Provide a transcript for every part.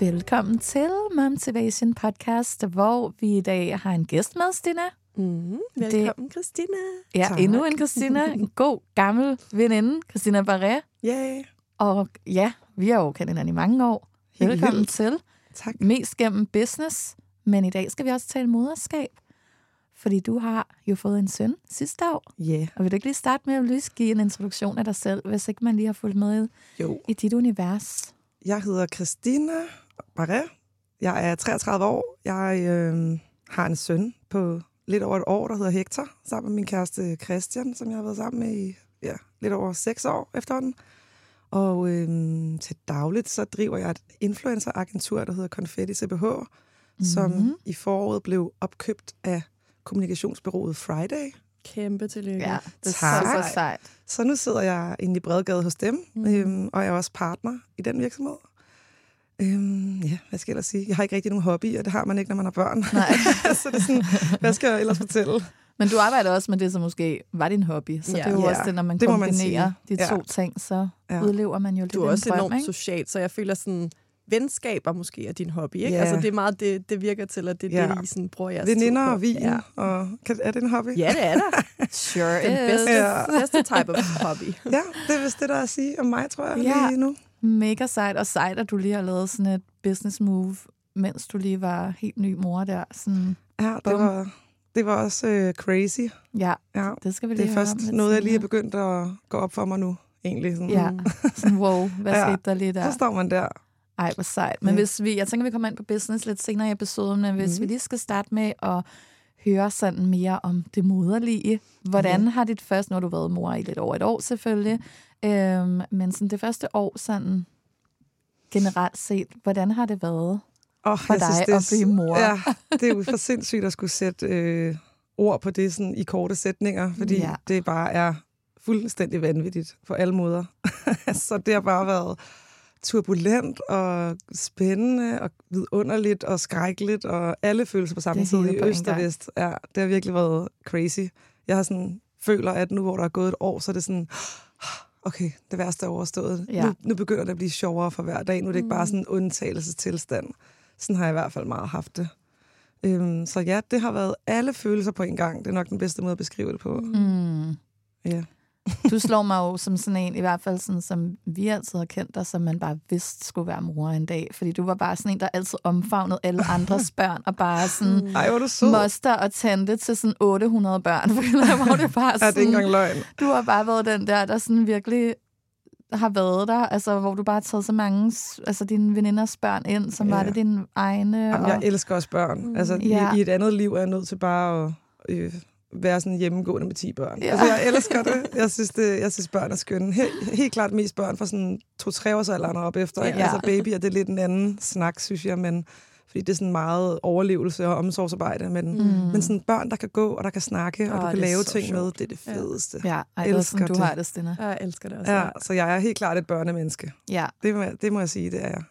Velkommen til Motivation Podcast, hvor vi i dag har en gæst med, Stina. Mm, velkommen, Christina. Ja, tak. endnu en Christina. En god, gammel veninde, Christina Barré. Yeah. Og ja, vi har jo kendt hinanden i mange år. Helt Velkommen vildt. til. Tak. Mest gennem business, men i dag skal vi også tale moderskab. Fordi du har jo fået en søn sidste år. Yeah. Og vil du ikke lige starte med at lige give en introduktion af dig selv, hvis ikke man lige har fulgt med Jo. i dit univers? Jeg hedder Christina Barret. Jeg er 33 år. Jeg øh, har en søn på lidt over et år, der hedder Hector, sammen med min kæreste Christian, som jeg har været sammen med i ja, lidt over seks år efterhånden. Og øh, til dagligt så driver jeg et influenceragentur, der hedder Confetti CBH, mm-hmm. som i foråret blev opkøbt af kommunikationsbyrået Friday. Kæmpe tillykke. Ja, det er Tak. super sejt. Så nu sidder jeg inde i Bredgade hos dem, mm. øhm, og jeg er også partner i den virksomhed. Øhm, ja, hvad skal jeg ellers sige? Jeg har ikke rigtig nogen hobby, og det har man ikke, når man har børn. Nej. så det er sådan, hvad skal jeg ellers fortælle? Men du arbejder også med det, som måske var din hobby. Så Ja. det er jo Ja, også det, når man det man kombinerer sige. de Ja. to ting, så Ja. udlever man jo lidt Du er også drøm, enormt ikke? socialt, så jeg føler sådan, venskaber måske er din hobby, ikke? Ja. Altså det er meget, det, det virker til, at det er Ja. det, I sådan bruger jeres Veninder tid på. og vin, Ja. og kan, er det en hobby? ja, det er der. Sure Den bedste, Ja. bedste type of hobby. Ja, det er vist det, der er at sige om mig, tror jeg, Ja. lige nu. Mega sejt, og sejt, at du lige har lavet sådan et business move, mens du lige var helt ny mor der. Sådan, Ja, det Bum. var, det var også øh, crazy. ja, Ja, det skal vi lige det er først noget, jeg lige er begyndt at gå op for mig nu, egentlig. Sådan. Ja, sådan wow, hvad Ja. skete der lige der? Så står man der. Ej, hvor sejt. Men Ja. hvis vi, jeg tænker, vi kommer ind på business lidt senere i episoden, men hvis Mhm. vi lige skal starte med at høre sådan mere om det moderlige. Hvordan har dit første, har du været mor i lidt over et år selvfølgelig, øhm, men sådan det første år sådan generelt set, hvordan har det været? Oh, For dig at blive mor. Ja, det er jo for sindssygt at skulle sætte øh, ord på det sådan, i korte sætninger, fordi Ja. det bare er fuldstændig vanvittigt på alle måder. så det har bare været turbulent og spændende og vidunderligt og skrækkeligt og alle følelser på samme Det tid i øst og vest. Ja, det har virkelig været crazy. Jeg har sådan, føler, at nu hvor der er gået et år, så er det sådan, okay, det værste er overstået. Ja. Nu, nu begynder det at blive sjovere for hver dag. Nu er det ikke bare sådan en undtagelsestilstand. Sådan har jeg i hvert fald meget haft det. Øhm, så ja, det har været alle følelser på en gang. Det er nok den bedste måde at beskrive det på. Mm. Ja. Du slår mig jo som sådan en, i hvert fald sådan, som vi altid har kendt dig, som man bare vidste skulle være mor en dag. Fordi du var bare sådan en, der altid omfavnede alle andres børn, og bare sådan Ej, hvor du sød. moster og tante til sådan 800 børn. Hvor det bare Ja, det er ikke sådan, engang løgn. du har bare været den der, der sådan virkelig har været der, altså hvor du bare har taget så mange, altså dine veninders børn ind, som Ja. var det dine egne. Jamen, og, jeg elsker også børn. Altså, Ja. i, i et andet liv er jeg nødt til bare at øh, være sådan hjemmegående med 10 børn. Ja. Ja. Altså, jeg elsker det. Jeg synes, det, jeg synes børn er skønne. Helt, helt klart mest børn fra sådan to-tre års alderen og op efter. Ikke? Ja. Altså babyer, det er lidt en anden snak, synes jeg, men fordi det er sådan meget overlevelse og omsorgsarbejde, men, mm. men sådan børn, der kan gå, og der kan snakke, og Åh, du kan det lave ting med, sjovt. det er det fedeste. ja, ej, det er elsker sådan, du det. har det, Stina. Jeg elsker det også. Ja, så jeg er helt klart et børnemenneske. Ja, Det må, det må jeg sige, det er jeg.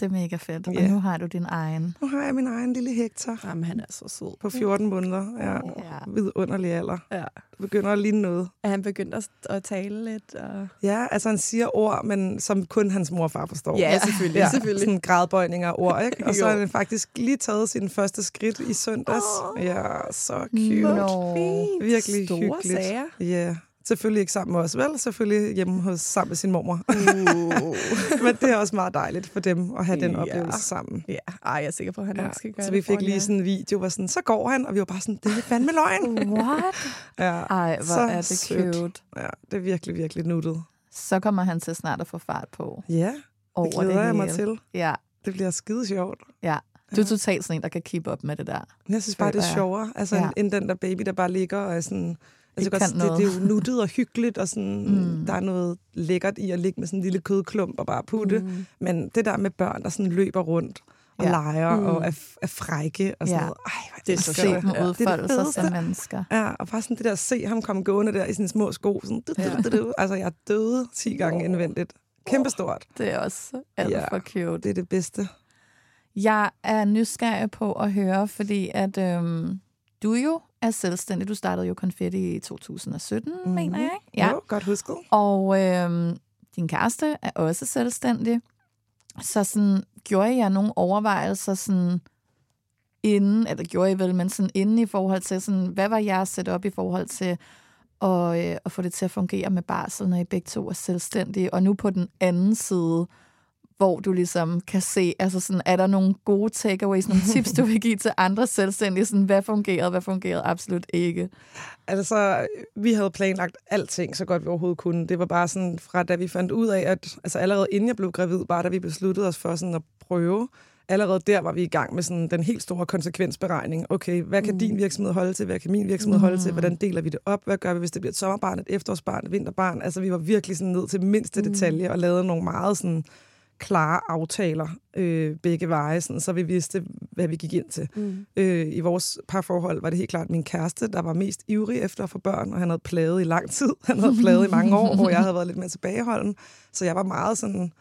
Det er mega fedt. Ja. Og nu har du din egen. Nu har jeg min egen lille Hector Jamen, han er så sød. på 14 måneder. Ja. Ja. Vidunderlig alder. Ja. Det begynder at ligne noget. Er han begyndt at, tale lidt? Og... Ja, altså han siger ord, men som kun hans mor og far forstår. Ja, selvfølgelig. Ja, selvfølgelig. sådan gradbøjninger af ord, ikke? Og så har han faktisk lige taget sin første skridt i søndags. Åh. Ja, så cute. Nå. Virkelig Store hyggeligt. sager. Ja, selvfølgelig ikke sammen med os, vel? Selvfølgelig hjemme hos, sammen med sin mormor. Uh. Men det er også meget dejligt for dem at have den Ja. oplevelse sammen. ja, ej, jeg er sikker på, at han Ja. nok skal gøre Så vi fik lige jer. sådan en video, hvor sådan, så går han, og vi var bare sådan, det er fandme løgn. What? Ja, Ej, hvor Så er det sødt. cute. ja, det er virkelig, virkelig nuttet. Så kommer han til snart at få fart på. Ja, Over det glæder det jeg mig hele. til. Ja, Det bliver skide sjovt. ja. Du er totalt sådan en, der kan keep up med det der. Jeg synes bare, det er sjovere, altså, ja. end den der baby, der bare ligger og er sådan... Altså, godt, kan det, det, er jo nuttet og hyggeligt, og sådan, Mm. der er noget lækkert i at ligge med sådan en lille kødklump og bare putte. Mm. Men det der med børn, der sådan løber rundt og Ja. leger Mm. og er, er frække og sådan Ja. noget. Ej, Det er så dem Ja. Det er det sig fedeste. som mennesker. Ja, og bare sådan det der at se ham komme gående der i sine små sko. Sådan, du, du, du, du. Altså, jeg døde 10 gange indvendigt. Kæmpestort. Det er også alt Ja. for cute. Det er det bedste. Jeg er nysgerrig på at høre, fordi at øhm, du jo er selvstændig. Du startede jo Confetti i 2017, mm-hmm. mener jeg, ikke? Ja. Jo, godt husket. Og øhm, din kæreste er også selvstændig. Så sådan, gjorde jeg nogle overvejelser sådan inden, eller gjorde I vel, men sådan inden i forhold til, sådan, hvad var jeres setup i forhold til at, øh, at få det til at fungere med barsel, når I begge to er selvstændige? Og nu på den anden side, hvor du ligesom kan se, altså sådan, er der nogle gode takeaways, nogle tips, du vil give til andre selvstændige, sådan, hvad fungerede, hvad fungerede absolut ikke? Altså, vi havde planlagt alting så godt vi overhovedet kunne. Det var bare sådan, fra da vi fandt ud af, at altså allerede inden jeg blev gravid, bare da vi besluttede os for sådan at prøve, allerede der var vi i gang med sådan den helt store konsekvensberegning. Okay, hvad kan mm. din virksomhed holde til? Hvad kan min virksomhed mm. holde til? Hvordan deler vi det op? Hvad gør vi, hvis det bliver et sommerbarn, et efterårsbarn, et vinterbarn? Altså, vi var virkelig sådan ned til mindste mm. detalje og lavede nogle meget sådan klare aftaler øh, begge veje, sådan, så vi vidste, hvad vi gik ind til. Mm. Øh, I vores parforhold var det helt klart min kæreste, der var mest ivrig efter at få børn, og han havde plaget i lang tid. Han havde plaget i mange år, hvor jeg havde været lidt mere tilbageholden. Så jeg var meget sådan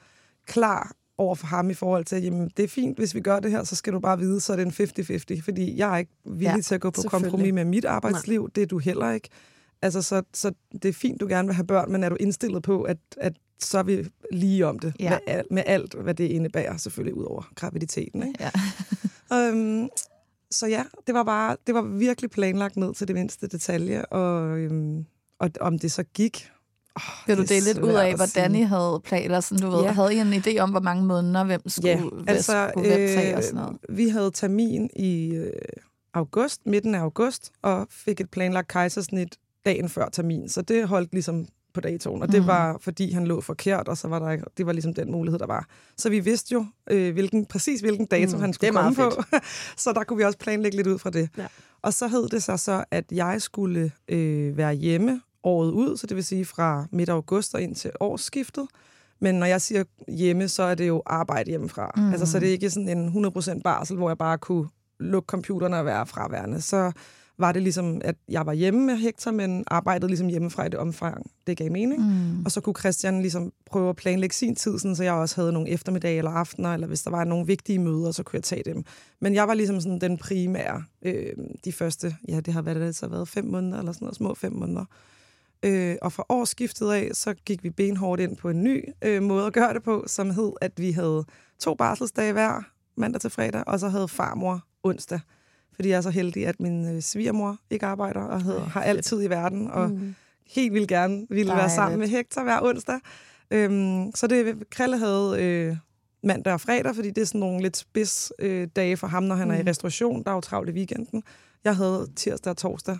klar over for ham i forhold til, jamen det er fint, hvis vi gør det her, så skal du bare vide, så er det en 50-50, fordi jeg er ikke villig Ja, til at gå på kompromis med mit arbejdsliv, Nej. det er du heller ikke. Altså, så, så det er fint, du gerne vil have børn, men er du indstillet på, at, at så er vi lige om det, Ja. med, al- med alt, hvad det indebærer, selvfølgelig ud over graviditeten. Ikke? Ja. Øhm, så ja, det var bare, det var virkelig planlagt ned til det mindste detalje, og, øhm, og om det så gik... Oh, Vil du dele lidt ud af, hvordan I havde planer? Sådan, du ved, Ja. havde I en idé om, hvor mange måneder, hvem skulle, Ja, altså, skulle hvem tage og sådan noget? øh, vi havde termin i øh, august, midten af august, og fik et planlagt kejsersnit dagen før termin, så det holdt ligesom på datoen, og det Mhm. var, fordi han lå forkert, og så var der, det var ligesom den mulighed, der var. Så vi vidste jo, øh, hvilken, præcis hvilken dato Mm, han skulle komme på, så der kunne vi også planlægge lidt ud fra det. Ja. Og så hed det sig så, at jeg skulle øh, være hjemme året ud, så det vil sige fra midt august og ind til årsskiftet. Men når jeg siger hjemme, så er det jo arbejde hjemmefra. Mhm. Mm. Altså, så det er ikke sådan en 100% barsel, hvor jeg bare kunne lukke computeren og være fraværende. Så var det ligesom, at jeg var hjemme med Hector, men arbejdede ligesom hjemmefra i det omfang, det gav mening. Mm. Og så kunne Christian ligesom prøve at planlægge sin tid, sådan, så jeg også havde nogle eftermiddage eller aftener, eller hvis der var nogle vigtige møder, så kunne jeg tage dem. Men jeg var ligesom sådan den primære øh, de første, ja, det har været, det så været fem måneder, eller sådan noget, små fem måneder. Øh, og fra årsskiftet af, så gik vi benhårdt ind på en ny øh, måde at gøre det på, som hed, at vi havde to barselsdage hver, mandag til fredag, og så havde farmor onsdag. Fordi jeg er så heldig, at min øh, svigermor ikke arbejder, og havde, har altid i verden, og mm. helt vildt gerne ville være sammen med Dejligt. Hector hver onsdag. Øhm, så det Krille havde øh, mandag og fredag, fordi det er sådan nogle lidt spids øh, dage for ham, når han mm. er i restauration. Der er jo travlt i weekenden. Jeg havde tirsdag og torsdag.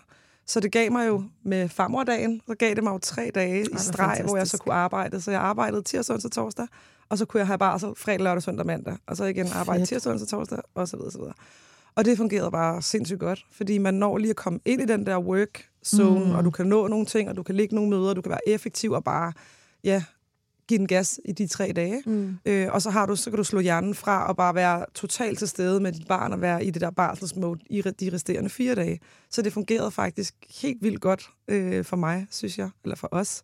Så det gav mig jo med farmordagen, så gav det mig jo tre dage i hvor streg, hvor jeg så fantastisk. kunne arbejde. Så jeg arbejdede tirsdag, onsdag, torsdag, og så kunne jeg have barsel fredag, lørdag, søndag, mandag. Og så igen arbejde Fedt. tirsdag, onsdag, torsdag, og så videre, så videre. Og det fungerede bare sindssygt godt, fordi man når lige at komme ind i den der work zone, mm. og du kan nå nogle ting, og du kan ligge nogle møder, og du kan være effektiv og bare, ja, give den gas i de tre dage. Mm. Øh, og så, har du, så kan du slå hjernen fra og bare være totalt til stede med dit barn og være i det der barselsmode i de resterende fire dage. Så det fungerede faktisk helt vildt godt øh, for mig, synes jeg, eller for os.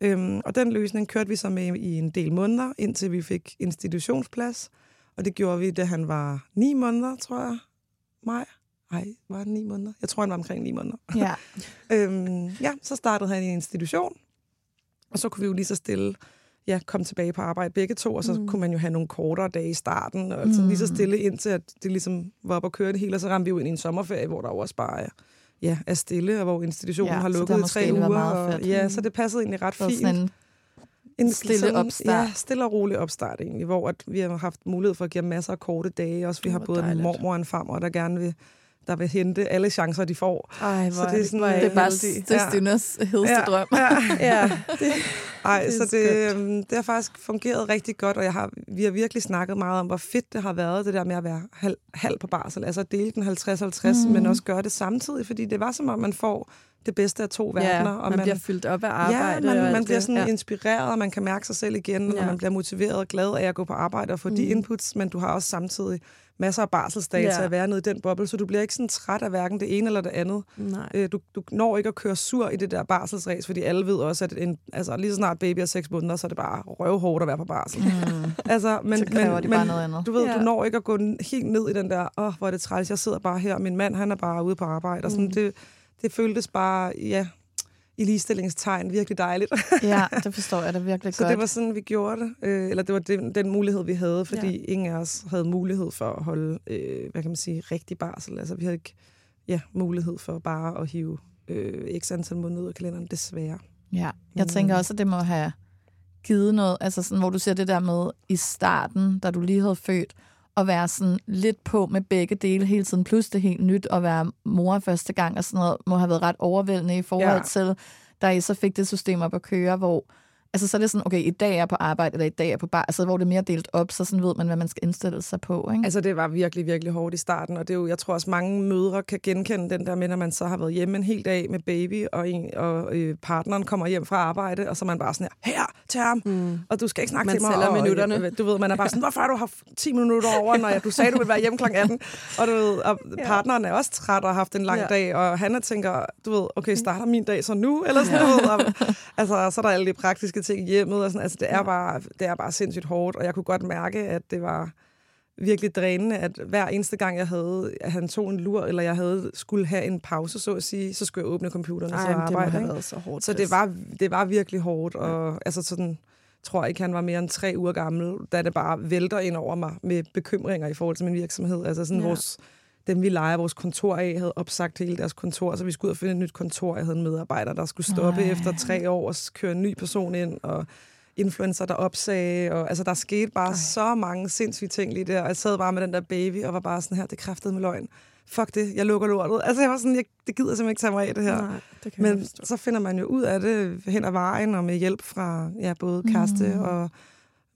Øhm, og den løsning kørte vi så med i en del måneder, indtil vi fik institutionsplads. Og det gjorde vi, da han var ni måneder, tror jeg. Maj? Nej, var han ni måneder? Jeg tror, han var omkring ni måneder. Ja. Øhm, ja, så startede han i en institution, og så kunne vi jo lige så stille ja, komme tilbage på arbejde begge to, og så mm. kunne man jo have nogle kortere dage i starten, og altså, mm. lige så stille indtil, at det ligesom var op at køre det hele, og så ramte vi jo ind i en sommerferie, hvor der også bare er, ja, er stille, og hvor institutionen Ja, har lukket i tre uger. Og, ja, så det passede egentlig ret fint. sådan en En stille opstart. Ja, stille og rolig opstart egentlig, hvor at vi har haft mulighed for at give masser af korte dage. Også vi har både en dejligt. mormor og en farmor, der gerne vil, der vil hente alle chancer, de får. Ej, Så det er sådan, Det er bare heldig. det er Stinas hedeste Ja. drøm. Ja. Ja, det, Ej, Det så det, øhm, det har faktisk fungeret rigtig godt, og jeg har, vi har virkelig snakket meget om, hvor fedt det har været, det der med at være halv, halv på barsel. Altså at dele den 50-50, mm. men også gøre det samtidig, fordi det var som om, man får det bedste af to verdener. ja, og man, bliver fyldt op af arbejde. Ja, man, og man bliver det. sådan ja. inspireret, og man kan mærke sig selv igen, ja. og man bliver motiveret og glad af at gå på arbejde og få mm. de inputs, men du har også samtidig masser af barselsdage ja. Til at være nede i den boble, så du bliver ikke sådan træt af hverken det ene eller det andet. Nej. Øh, du, du når ikke at køre sur i det der barselsræs, fordi alle ved også, at en, altså, lige så snart baby er seks måneder, så er det bare røvhårdt at være på barsel. Mm. altså, men, Så men, men, bare noget andet. Du ved, Ja. du når ikke at gå helt ned i den der, åh, oh, hvor er det træls, jeg sidder bare her, min mand, han er bare ude på arbejde. Og sådan, Mm. det, det føltes bare, ja, i ligestillingstegn virkelig dejligt. Ja, det forstår jeg da virkelig Så godt. det var sådan, vi gjorde det. Øh, eller det var den, den mulighed, vi havde, fordi ja. ingen af os havde mulighed for at holde, øh, hvad kan man sige, rigtig barsel. Altså, vi havde ikke ja, mulighed for bare at hive øh, x antal måneder ud af kalenderen, desværre. Ja, jeg Mm. tænker også, at det må have givet noget, altså sådan, hvor du siger det der med i starten, da du lige havde født, at være sådan lidt på med begge dele hele tiden, plus det helt nyt at være mor første gang og sådan noget, må have været ret overvældende i forhold ja. til, da I så fik det system op at køre, hvor altså så er det sådan, okay, i dag er jeg på arbejde, eller i dag er jeg på bar, altså hvor det er mere delt op, så sådan ved man, hvad man skal indstille sig på, ikke? Altså, det var virkelig, virkelig hårdt i starten, og det er jo, jeg tror også, mange mødre kan genkende den der med, når man så har været hjemme en hel dag med baby, og, en, og øh, partneren kommer hjem fra arbejde, og så er man bare sådan her, her, til ham, mm. og du skal ikke snakke Man til mig. tæller og, minutterne. øh, Du ved, man er bare sådan, hvorfor har du haft 10 minutter over, når jeg, du sagde, du ville være hjemme kl. 18? Og, du ved, og partneren er også træt og har haft en lang Ja. dag, og han er tænker, du ved, okay, starter min dag så nu? Eller sådan, du ved, og, altså, så er der alle de praktiske ting i hjemmet, og sådan, altså, det er, bare, det er bare sindssygt hårdt, og jeg kunne godt mærke, at det var virkelig drænende, at hver eneste gang, jeg havde, at han tog en lur, eller jeg havde skulle have en pause, så at sige, så skulle jeg åbne computeren og så det arbejde. have ikke? så hårdt. Så det var, det var virkelig hårdt, og altså sådan, tror ikke, han var mere end tre uger gammel, da det bare vælter ind over mig med bekymringer i forhold til min virksomhed. Altså sådan Ja. ja. vores, dem vi leger vores kontor af, havde opsagt hele deres kontor, så vi skulle ud og finde et nyt kontor. Jeg havde en medarbejder, der skulle stoppe Nej. Ej. efter tre år og køre en ny person ind, og influencer, der opsagde, og altså der skete bare Ej. så mange sindssyge ting lige der, og jeg sad bare med den der baby, og var bare sådan her, det kræftede med løgn. Fuck det, jeg lukker lortet. Altså jeg var sådan, jeg, det gider jeg simpelthen ikke tage mig af det her. Nej, det kan Men så finder man jo ud af det hen ad vejen, og med hjælp fra ja, både kæreste mm. og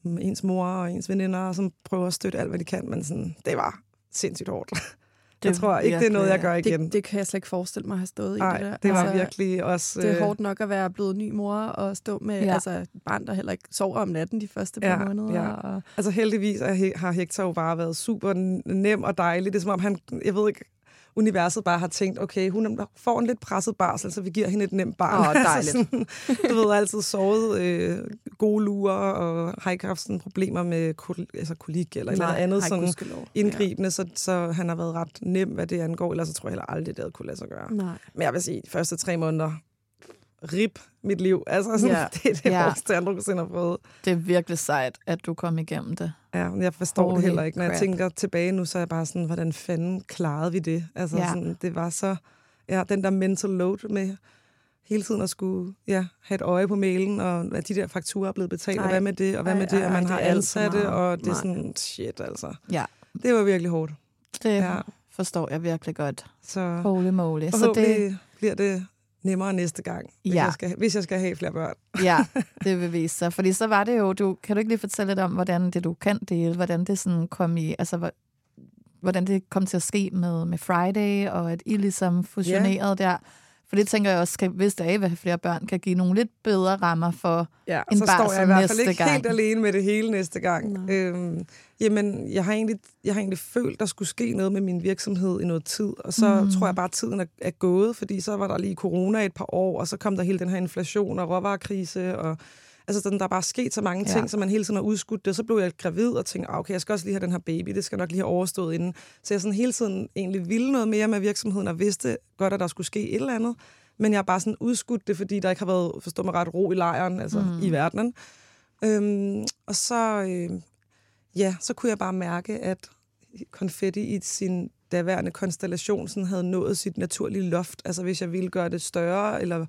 mm, ens mor og ens veninder, som prøver at støtte alt, hvad de kan. Men sådan, det var sindssygt hårdt. Det jeg tror ikke, det er noget, jeg gør igen. Det, det kan jeg slet ikke forestille mig at have stået i. Nej, det, der. det var Altså, virkelig også... Det er øh, hårdt nok at være blevet ny mor og stå med Ja. altså, et barn, der heller ikke sover om natten de første par Ja, måneder. ja. Og, Altså heldigvis He- har Hector jo bare været super nem og dejlig. Det er som om han, jeg ved ikke, universet bare har tænkt, okay, hun får en lidt presset barsel, så vi giver hende et nemt barn. Åh, dejligt. altså sådan, du ved, altid sovet øh, gode lurer, og har ikke haft sådan problemer med kol- altså kolik eller noget andet sådan indgribende, så, så han har været ret nem, hvad det angår. Ellers så tror jeg heller aldrig, det havde kunne lade sig gøre. Ja. Nej. Men jeg vil sige, de første tre måneder, rip mit liv. Altså, sådan, Ja. det er det Ja. hårdeste, jeg nogensinde har prøvet. Det er virkelig sejt, at du kom igennem det. Ja, men jeg forstår Holy det heller ikke. Når crap. jeg tænker tilbage nu, så er jeg bare sådan, hvordan fanden klarede vi det? Altså, Ja. sådan, det var så... Ja, den der mental load med hele tiden at skulle ja, have et øje på mailen, og at de der fakturer er blevet betalt, Ej. og hvad med det, og hvad Ej, med det, ej, og man har det for ansatte, meget. og det er Nej. sådan, shit altså. Ja, Det var virkelig hårdt. det Ja. forstår jeg virkelig godt. Så Holy moly. Så det... bliver det nemmere næste gang, hvis, Ja. jeg skal, hvis jeg skal have flere børn. ja, det vil vise sig. Fordi så var det jo, du, kan du ikke lige fortælle lidt om, hvordan det du kan dele, hvordan det sådan kom i, altså hvor- hvordan det kom til at ske med, med Friday, og at I ligesom fusionerede der. For det tænker jeg også, kan, hvis der er flere børn, kan give nogle lidt bedre rammer for Ja, en så står jeg i hvert fald ikke gang. helt alene med det hele næste gang. Nej. Øhm, jamen, jeg har, egentlig, jeg har egentlig følt, der skulle ske noget med min virksomhed i noget tid, og så mm. tror jeg bare, at tiden er, er gået, fordi så var der lige corona et par år, og så kom der hele den her inflation og råvarekrise, og Altså, sådan, der er bare sket så mange Ja. ting, så man hele tiden har udskudt det. Så blev jeg gravid og tænkte, ah, okay, jeg skal også lige have den her baby, det skal nok lige have overstået inden. Så jeg sådan hele tiden egentlig ville noget mere med virksomheden, og vidste godt, at der skulle ske et eller andet. Men jeg har bare sådan udskudt det, fordi der ikke har været, forstå mig ret, ro i lejren, altså mm. i verdenen. Øhm, og så, øh, ja, så kunne jeg bare mærke, at konfetti i sin daværende konstellation sådan havde nået sit naturlige loft. Altså hvis jeg ville gøre det større, eller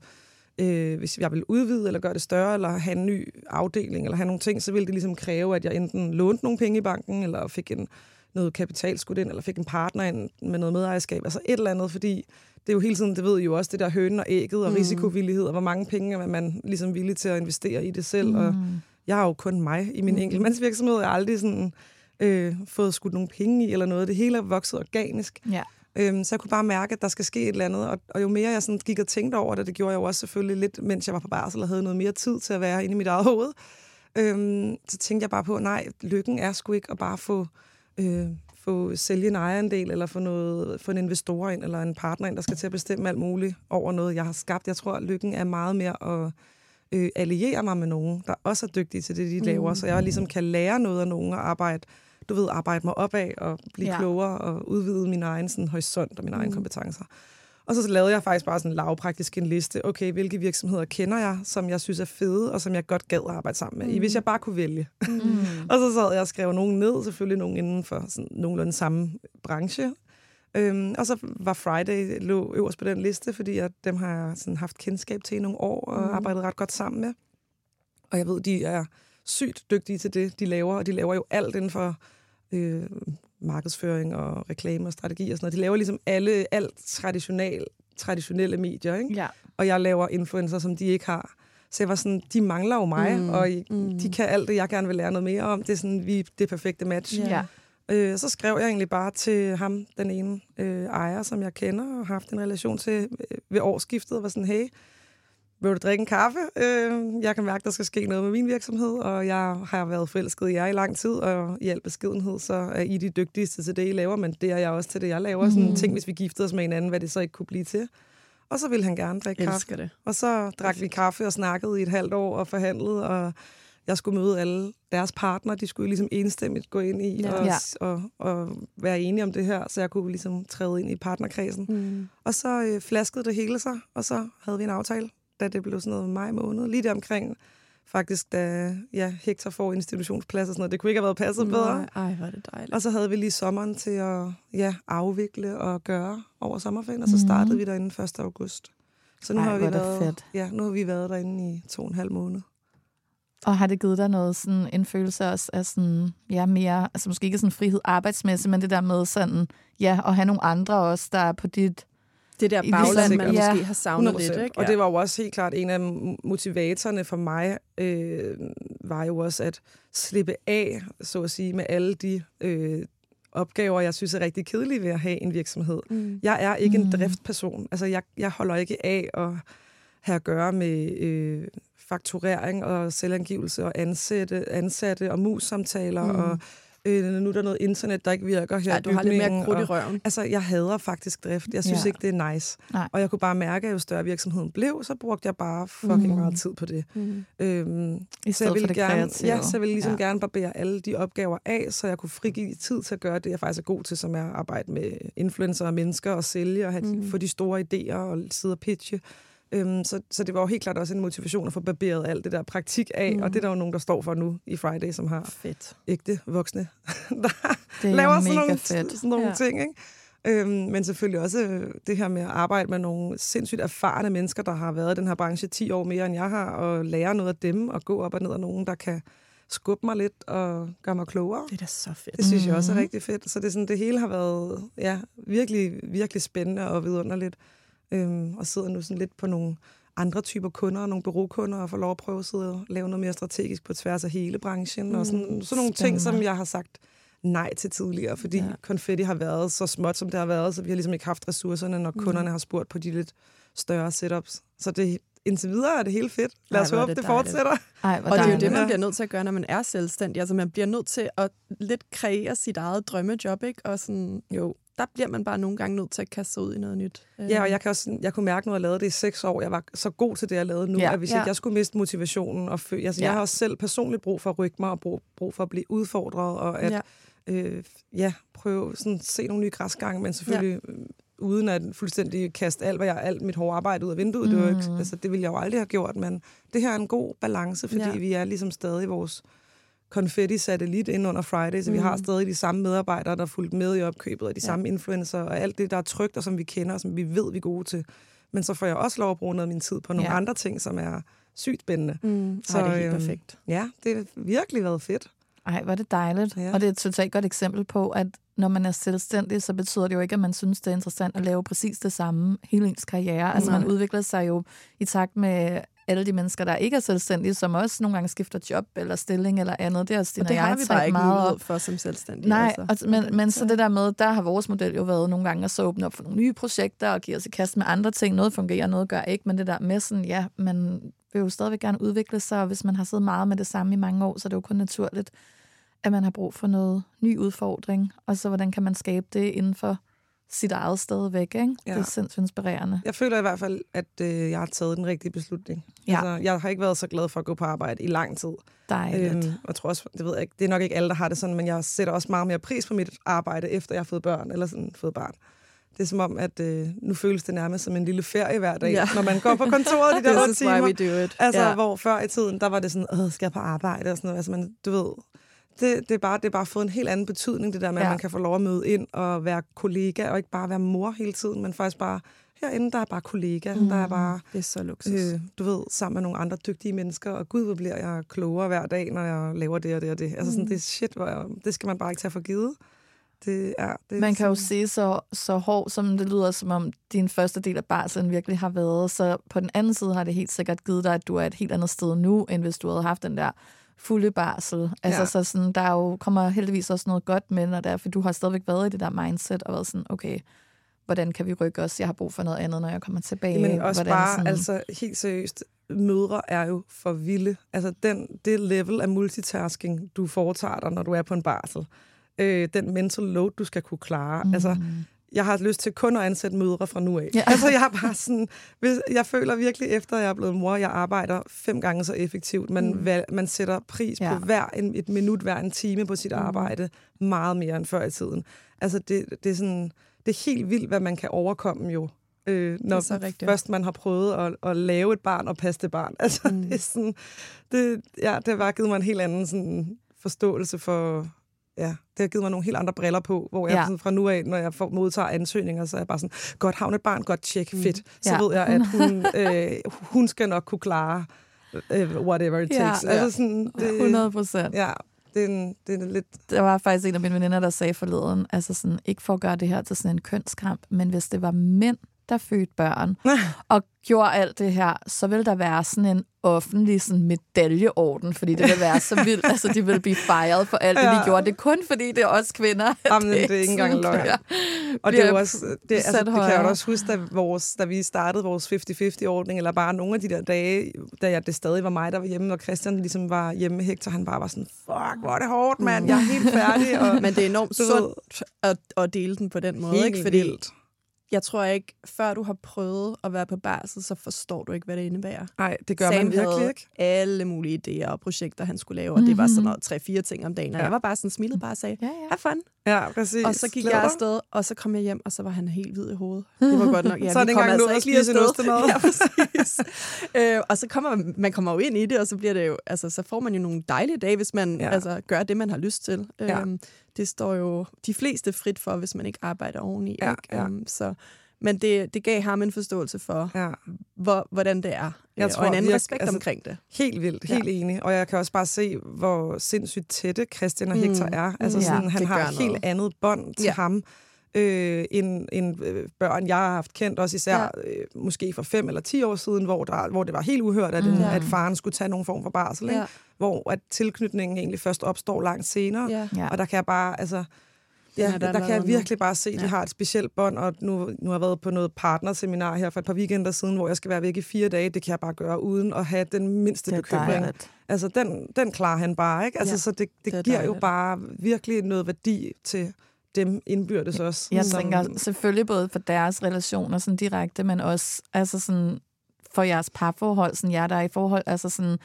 øh, hvis jeg ville udvide, eller gøre det større, eller have en ny afdeling, eller have nogle ting, så ville det ligesom kræve, at jeg enten lånte nogle penge i banken, eller fik en, noget kapital skudt ind, eller fik en partner ind med noget medejerskab. Altså et eller andet, fordi det er jo hele tiden, det ved I jo også, det der hønen og ægget og mm. risikovillighed, og hvor mange penge er man ligesom villig til at investere i det selv. Mm. Og jeg har jo kun mig i min mm. enkeltmandsvirksomhed. Jeg har aldrig sådan, øh, fået skudt nogle penge i eller noget. Det hele er vokset organisk. Ja. Øhm, så jeg kunne bare mærke, at der skal ske et eller andet. Og, og jo mere jeg sådan gik og tænkte over det, det gjorde jeg jo også selvfølgelig lidt, mens jeg var på barsel og havde noget mere tid til at være inde i mit eget hoved. Øhm, så tænkte jeg bare på, nej, lykken er sgu ikke at bare få, øh, få sælge en ejerandel, eller få, noget, få en investor ind, eller en partner ind, der skal til at bestemme alt muligt over noget, jeg har skabt. Jeg tror, at lykken er meget mere at øh, alliere mig med nogen, der også er dygtige til det, de laver, så jeg ligesom kan lære noget af nogen og arbejde, du ved, arbejde mig opad og blive Ja. klogere og udvide min egen sådan, horisont og mine mm. egne kompetencer. Og så lavede jeg faktisk bare sådan lavpraktisk en liste. Okay, hvilke virksomheder kender jeg, som jeg synes er fede, og som jeg godt gad at arbejde sammen med, mm. hvis jeg bare kunne vælge. Mm. og så sad jeg og skrev nogen ned, selvfølgelig nogen inden for sådan, nogenlunde samme branche. Øhm, og så var Friday lå øverst på den liste, fordi at dem har jeg sådan haft kendskab til i nogle år og mm. arbejdet ret godt sammen med. Og jeg ved, de er sygt dygtige til det, de laver, og de laver jo alt inden for øh, markedsføring og reklame og strategi og sådan noget. De laver ligesom alle, alt traditionel, traditionelle medier, ikke? Ja. og jeg laver influencer, som de ikke har. Så jeg var sådan, de mangler jo mig, mm. og mm. de kan alt det, jeg gerne vil lære noget mere om. Det er sådan, vi det perfekte match. Ja. Øh, så skrev jeg egentlig bare til ham, den ene øh, ejer, som jeg kender og har haft en relation til øh, ved årsskiftet, og var sådan, hey, vil du drikke en kaffe? Øh, jeg kan mærke, der skal ske noget med min virksomhed, og jeg har været forelsket i jer i lang tid, og i al beskedenhed, så er I de dygtigste til det, I laver, men det er jeg også til det, jeg laver. Sådan en ting, hvis vi giftede os med hinanden, hvad det så ikke kunne blive til. Og så ville han gerne drikke kaffe. Elsker det. Og så drak vi kaffe og snakkede i et halvt år og forhandlede, og jeg skulle møde alle deres partner. De skulle ligesom enstemmigt gå ind i Ja. og, Ja. og, og være enige om det her, så jeg kunne ligesom træde ind i partnerkredsen. Mm. Og så øh, flaskede det hele sig, og så havde vi en aftale, da det blev sådan noget maj måned. Lige der omkring, faktisk, da ja, Hector får institutionsplads og sådan noget. Det kunne ikke have været passet bedre. Nej, ej, hvor er det dejligt. Og så havde vi lige sommeren til at ja, afvikle og gøre over sommerferien, og så startede vi derinde 1. august. Så nu Ej, har vi været, fedt. Ja, nu har vi været derinde i to og en halv måned. Og har det givet dig noget sådan en følelse også af sådan, ja, mere, altså måske ikke sådan frihed arbejdsmæssigt, men det der med sådan, ja, at have nogle andre også, der er på dit, Det der bagland, man ja. måske har savnet lidt, 100%. ikke? Og det var jo også helt klart en af motivatorerne for mig, øh, var jo også at slippe af, så at sige, med alle de øh, opgaver, jeg synes er rigtig kedelige ved at have en virksomhed. Mm. Jeg er ikke en driftperson. Altså, jeg, jeg holder ikke af at have at gøre med øh, fakturering og selvangivelse og ansatte, ansatte og mus-samtaler, mm. og øh, nu er der noget internet, der ikke virker her Ja, du har lidt mere krudt i og- røven. Altså, jeg hader faktisk drift. Jeg synes Ja. ikke, det er nice. Nej. Og jeg kunne bare mærke, at jo større virksomheden blev, så brugte jeg bare fucking mm. meget tid på det. Mm. Øhm, i så jeg ville gerne, kreative. ja, så jeg ville ligesom ja. gerne barbere alle de opgaver af, så jeg kunne frigive tid til at gøre det, jeg faktisk er god til, som er at arbejde med influencer og mennesker og sælge og have, mm. få de store idéer og sidde og pitche. Øhm, så, så det var jo helt klart også en motivation at få barberet alt det der praktik af, mm. og det er der jo nogen, der står for nu i Friday, som har Fedt. ægte voksne, der Det er laver sådan nogle, fedt. sådan nogle Ja. ting. Ikke? Øhm, men selvfølgelig også øh, det her med at arbejde med nogle sindssygt erfarne mennesker, der har været i den her branche 10 år mere, end jeg har, og lære noget af dem, og gå op og ned af nogen, der kan skubbe mig lidt og gøre mig klogere. Det er da så fedt. Det synes jeg også er Mhm. rigtig fedt. Så det, er sådan, det hele har været ja, virkelig, virkelig spændende og vidunderligt. Øhm, og sidder nu sådan lidt på nogle andre typer kunder, nogle bureaukunder, og får lov at prøve at sidde og lave noget mere strategisk på tværs af hele branchen. Mm, og sådan, sådan nogle ting, som jeg har sagt nej til tidligere, fordi ja. konfetti har været så småt, som det har været, så vi har ligesom ikke haft ressourcerne, når kunderne har spurgt på de lidt større setups. Så det indtil videre er det helt fedt. Lad Ej, os er håbe, det det, fortsætter. Ej, Og det er jo det, man bliver nødt til at gøre, når man er selvstændig. Altså, man bliver nødt til at lidt kreere sit eget drømmejob, ikke? Og sådan, Jo. Der bliver man bare nogle gange nødt til at kaste sig ud i noget nyt. Ja, og jeg, kan også, jeg kunne mærke, når jeg lavede det i seks år, jeg var så god til det, jeg lavede nu, Ja. at hvis Ja. ikke jeg skulle miste motivationen, og fø, altså, Ja. jeg har også selv personligt brug for at rykke mig, og brug, brug for at blive udfordret, og at Ja. Øh, ja, prøve sådan se nogle nye græsgange, men selvfølgelig ja. uden at fuldstændig kaste alt, hvad jeg, alt mit hårde arbejde ud af vinduet. Mm. Det, var ikke, altså, det ville jeg jo aldrig have gjort, men det her er en god balance, fordi ja. vi er ligesom stadig vores konfetti-satellit ind under Friday, så mm. vi har stadig de samme medarbejdere, der er fulgt med i opkøbet, og de Ja. samme influencer, og alt det, der er trygt, og som vi kender, og som vi ved, vi er gode til. Men så får jeg også lov at bruge noget af min tid på nogle Ja. andre ting, som er sygt spændende. Mm, så Så, det er helt øhm, perfekt. Ja, det har virkelig været fedt. Ej, hvor er det dejligt. Ja. Og det er et totalt godt eksempel på, at når man er selvstændig, så betyder det jo ikke, at man synes, det er interessant at lave præcis det samme hele ens karriere. Altså man udvikler sig jo i takt med alle de mennesker, der ikke er selvstændige, som også nogle gange skifter job eller stilling eller andet. Det er også Og det jeg har vi bare ikke meget op. for som selvstændig. Nej, altså. altså. men, men så det der med, der har vores model jo været nogle gange at så åbne op for nogle nye projekter og give os i kast med andre ting. Noget fungerer, noget gør ikke, men det der med sådan, ja, man vil jo stadigvæk gerne udvikle sig, og hvis man har siddet meget med det samme i mange år, så er det jo kun naturligt, at man har brug for noget ny udfordring, og så hvordan kan man skabe det inden for sit eget sted væk, ikke? Ja. Det er sindssygt inspirerende. Jeg føler i hvert fald, at øh, jeg har taget den rigtige beslutning. Ja. Altså, jeg har ikke været så glad for at gå på arbejde i lang tid. Dejligt. Øhm, jeg tror også, det ved jeg ikke, det er nok ikke alle, der har det sådan, men jeg sætter også meget mere pris på mit arbejde, efter jeg har fået børn, eller sådan fået barn. Det er som om, at øh, nu føles det nærmest som en lille ferie hver dag, Ja. når man går på kontoret de der timer. Altså, ja. hvor før i tiden, der var det sådan, Åh, skal jeg på arbejde og sådan noget. Altså, man, du ved, det, det, er bare, det er bare fået en helt anden betydning, det der med, Ja. at man kan få lov at møde ind og være kollega, og ikke bare være mor hele tiden, men faktisk bare, herinde, der er bare kollega, mm. der er bare, Det er så luksus. øh, du ved, sammen med nogle andre dygtige mennesker, og gud, hvor bliver jeg klogere hver dag, når jeg laver det og det og det. Altså sådan, det er shit, hvor jeg, det skal man bare ikke tage for givet. Det er, det Man kan jo se så, så hård, som det lyder, som om din første del af barselen virkelig har været. Så på den anden side har det helt sikkert givet dig, at du er et helt andet sted nu, end hvis du havde haft den der fulde barsel. Altså, Ja. så sådan, der er jo, kommer heldigvis også noget godt med, når det er, for du har stadigvæk været i det der mindset, og været sådan, okay, hvordan kan vi rykke os? Jeg har brug for noget andet, når jeg kommer tilbage. Men også hvordan, bare, sådan, altså helt seriøst, mødre er jo for vilde. Altså den, det level af multitasking, du foretager dig, når du er på en barsel. Øh, den mental load, du skal kunne klare. Mm. Altså, jeg har lyst til kun at ansætte mødre fra nu af. Ja. Altså, jeg har bare sådan, hvis, jeg føler virkelig efter, at jeg er blevet mor, jeg arbejder fem gange så effektivt. Man, mm. valg, man sætter pris Ja. på hver en, et minut, hver en time på sit mm. arbejde, meget mere end før i tiden. Altså, det, det, er sådan, det er helt vildt, hvad man kan overkomme jo. Øh, når først man har prøvet at, at lave et barn og passe det barn. Altså, mm. det, er sådan, det, ja, det har bare givet mig en helt anden sådan, forståelse for... Ja, det har givet mig nogle helt andre briller på, hvor jeg Ja. sådan, fra nu af, når jeg får, modtager ansøgninger, så er jeg bare sådan, godt havn et barn, godt tjek, fedt. Så Ja. ved jeg, at hun, øh, hun skal nok kunne klare øh, whatever it Ja. takes. Altså sådan, det, 100 procent. Ja, det er, en, det er lidt... der var faktisk en af mine veninder, der sagde forleden, altså sådan, ikke for at gøre det her til sådan en kønskamp, men hvis det var mænd, der fødte børn, og gjorde alt det her, så ville der være sådan en offentlig sådan medaljeorden, fordi det ville være så vildt. altså, de ville blive fejret for alt det, de Ja. gjorde. Det er kun fordi, det er os kvinder. Jamen, det er ikke engang løgn. bliver- Og det er jo også, det, altså, det kan jeg også huske, da, vores, da vi startede vores 50-50-ordning, eller bare nogle af de der dage, da jeg, det stadig var mig, der var hjemme, og Christian ligesom var hjemme, Hector, han bare var sådan, fuck, hvor er det hårdt, mand, jeg er helt færdig. Og, Men det er enormt sundt at, at dele den på den måde, helt ikke? Fordi vildt. Jeg tror ikke, før du har prøvet at være på barsel, så forstår du ikke, hvad det indebærer. Nej, det gør Sam man virkelig ikke. alle mulige idéer og projekter, han skulle lave, og det var sådan noget tre-fire ting om dagen. Og Mhm. Ja. jeg var bare sådan smilet bare og sagde, Ja, ja. have fun. Ja, præcis. Og så gik Glæder jeg afsted, og så kom jeg hjem, og så var han helt hvid i hovedet. Det var godt nok. Ja, Så er det engang altså at ikke lige spise en afsted. ostemad. Ja, præcis. øh, og så kommer man, man kommer jo ind i det, og så bliver det jo, altså, så får man jo nogle dejlige dage, hvis man ja. altså, gør det, man har lyst til. Ja. Øhm, det står jo de fleste frit for, hvis man ikke arbejder oveni. Ja, ikke? ja. Øhm, så, men det, det gav ham en forståelse for, Ja, hvor, hvordan det er. Jeg Øh, tror og en anden virke- respekt altså, omkring det. helt vildt, helt ja. enig. Og jeg kan også bare se, hvor sindssygt tætte Christian og Hector Mm. er. Altså Mm. sådan, Ja, han har et helt andet bånd til Ja. ham, øh, end, end øh, børn, jeg har haft kendt, også især Ja. ja. øh, måske for fem eller ti år siden, hvor, der, hvor det var helt uhørt, at, mm. Ja. at faren skulle tage nogen form for barsel. Ikke? Ja. Hvor at tilknytningen egentlig først opstår langt senere. Ja. Ja. Og der kan jeg bare, altså... Ja, er der der, kan jeg virkelig bare se, at de har et specielt bånd, og nu, nu har jeg været på noget partnerseminar her for et par weekender siden, hvor jeg skal være væk i fire dage. Det kan jeg bare gøre uden at have den mindste bekymring. dejligt. Altså, den, den klarer han bare, ikke? Altså, Ja, ja, så det, det, det er giver jo dejligt. bare virkelig noget værdi til dem indbyrdes også. Jeg som- tænker selvfølgelig både for deres relationer sådan direkte, men også altså sådan, for jeres parforhold, sådan jer, der er i forhold, altså sådan,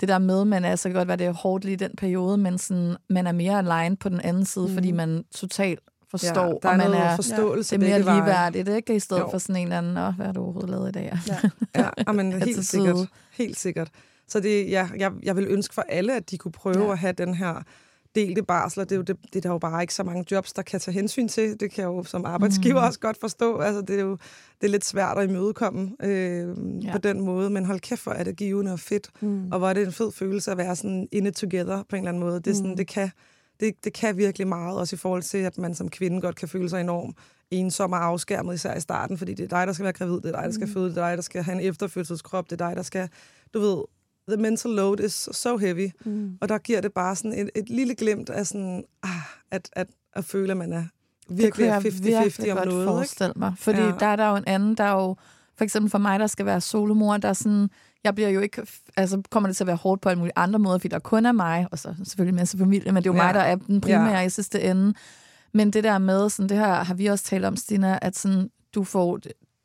det der med, man er så kan godt være, det er hårdt lige i den periode, men sådan, man er mere aligned på den anden side, mm. fordi man totalt forstår, ja, der er og man er, forståelse det er mere ligeværdigt, ikke? I stedet Jo. for sådan en eller anden, åh, hvad har du overhovedet lavet i dag? Ja. Ja, amen, Altid helt sikkert. Helt sikkert. Så det, ja, jeg, jeg vil ønske for alle, at de kunne prøve ja. at have den her delte barsler. Det er jo det, det er der jo bare ikke så mange jobs, der kan tage hensyn til. Det kan jeg jo som arbejdsgiver mm. også godt forstå. Altså, det er jo det er lidt svært at imødekomme øh, Ja. på den måde, men hold kæft, hvor er det givende og fedt. Mm. Og hvor er det en fed følelse at være sådan in it together på en eller anden måde. Det, er sådan, Mm. det, kan, det, det kan virkelig meget, også i forhold til, at man som kvinde godt kan føle sig enormt ensom og afskærmet, især i starten, fordi det er dig, der skal være gravid, det er dig, der skal føde, det er dig, der skal have en efterfødselskrop, det er dig, der skal, du ved, the mental load is so heavy. Mm. Og der giver det bare sådan et, et lille glimt af sådan, ah, at, at, at føle, at man er det kunne virkelig jeg 50-50 virkelig om godt noget. Ikke? forestille mig. Fordi Ja. der er der jo en anden, der er jo, for eksempel for mig, der skal være solomor, der er sådan, jeg bliver jo ikke, altså kommer det til at være hårdt på alle mulige andre måder, fordi der kun er mig, og så selvfølgelig en masse familie, men det er jo Ja. mig, der er den primære Ja. i sidste ende. Men det der med, sådan, det her har vi også talt om, Stina, at sådan, du får,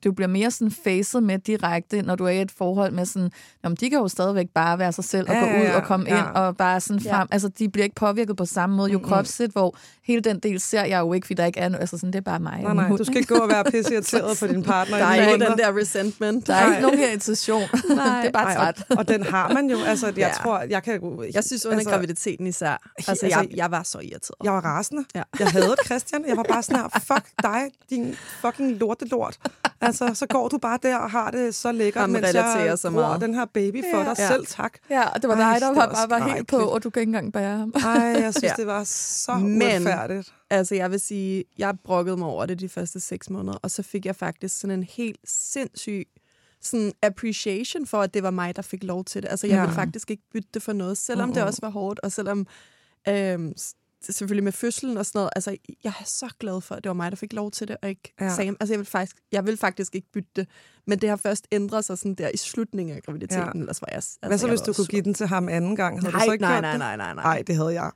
du bliver mere sådan facet med direkte, når du er i et forhold med sådan, jamen, de kan jo stadigvæk bare være sig selv og Ja, gå ja, ud ja. og komme Ja. ind og bare sådan Ja. frem. Altså, de bliver ikke påvirket på samme måde. Jo Mm-mm. kropsligt, hvor hele den del ser jeg jo ikke, fordi der ikke er noget, altså sådan, det er bare mig. Nej, nej, hund, du skal ikke gå og være pisse irriteret på din partner. Der i er ikke den der resentment. Der er ikke Nej. nogen irritation. det er bare Ej, træt. og, og den har man jo. Altså, jeg Ja. tror, jeg kan... Jeg synes under altså, graviditeten især. Altså, altså, jeg, jeg var så irriteret. Jeg var rasende. Ja. Jeg havde Christian. Jeg var bare sådan her, fuck dig, din fucking lortelort. Altså, så går du bare der og har det så lækkert, Jamen, mens jeg så meget. den her baby for Ja. dig Ja. selv, tak. Ja, og det var Ej, dig, der det var, bare var helt på, og du kan ikke engang bære ham. Ej, jeg synes, Ja. det var så Men- uretfærdigt. Altså, jeg vil sige, jeg brokkede mig over det de første seks måneder, og så fik jeg faktisk sådan en helt sindssyg sådan appreciation for, at det var mig, der fik lov til det. Altså, jeg Ja. ville faktisk ikke bytte det for noget, selvom det Mm-mm. også var hårdt, og selvom øhm, selvfølgelig med fødslen og sådan noget. Altså, jeg er så glad for, at det var mig, der fik lov til det, og ikke Ja. Sam. Altså, jeg vil, faktisk, jeg vil faktisk ikke bytte det, men det har først ændret sig sådan der i slutningen af graviditeten, Ja. ellers var jeg... Altså, Hvad så, hvis du kunne give den til ham anden gang? Havde Nej, du så ikke nej, nej, nej, nej, nej. Nej, det havde jeg.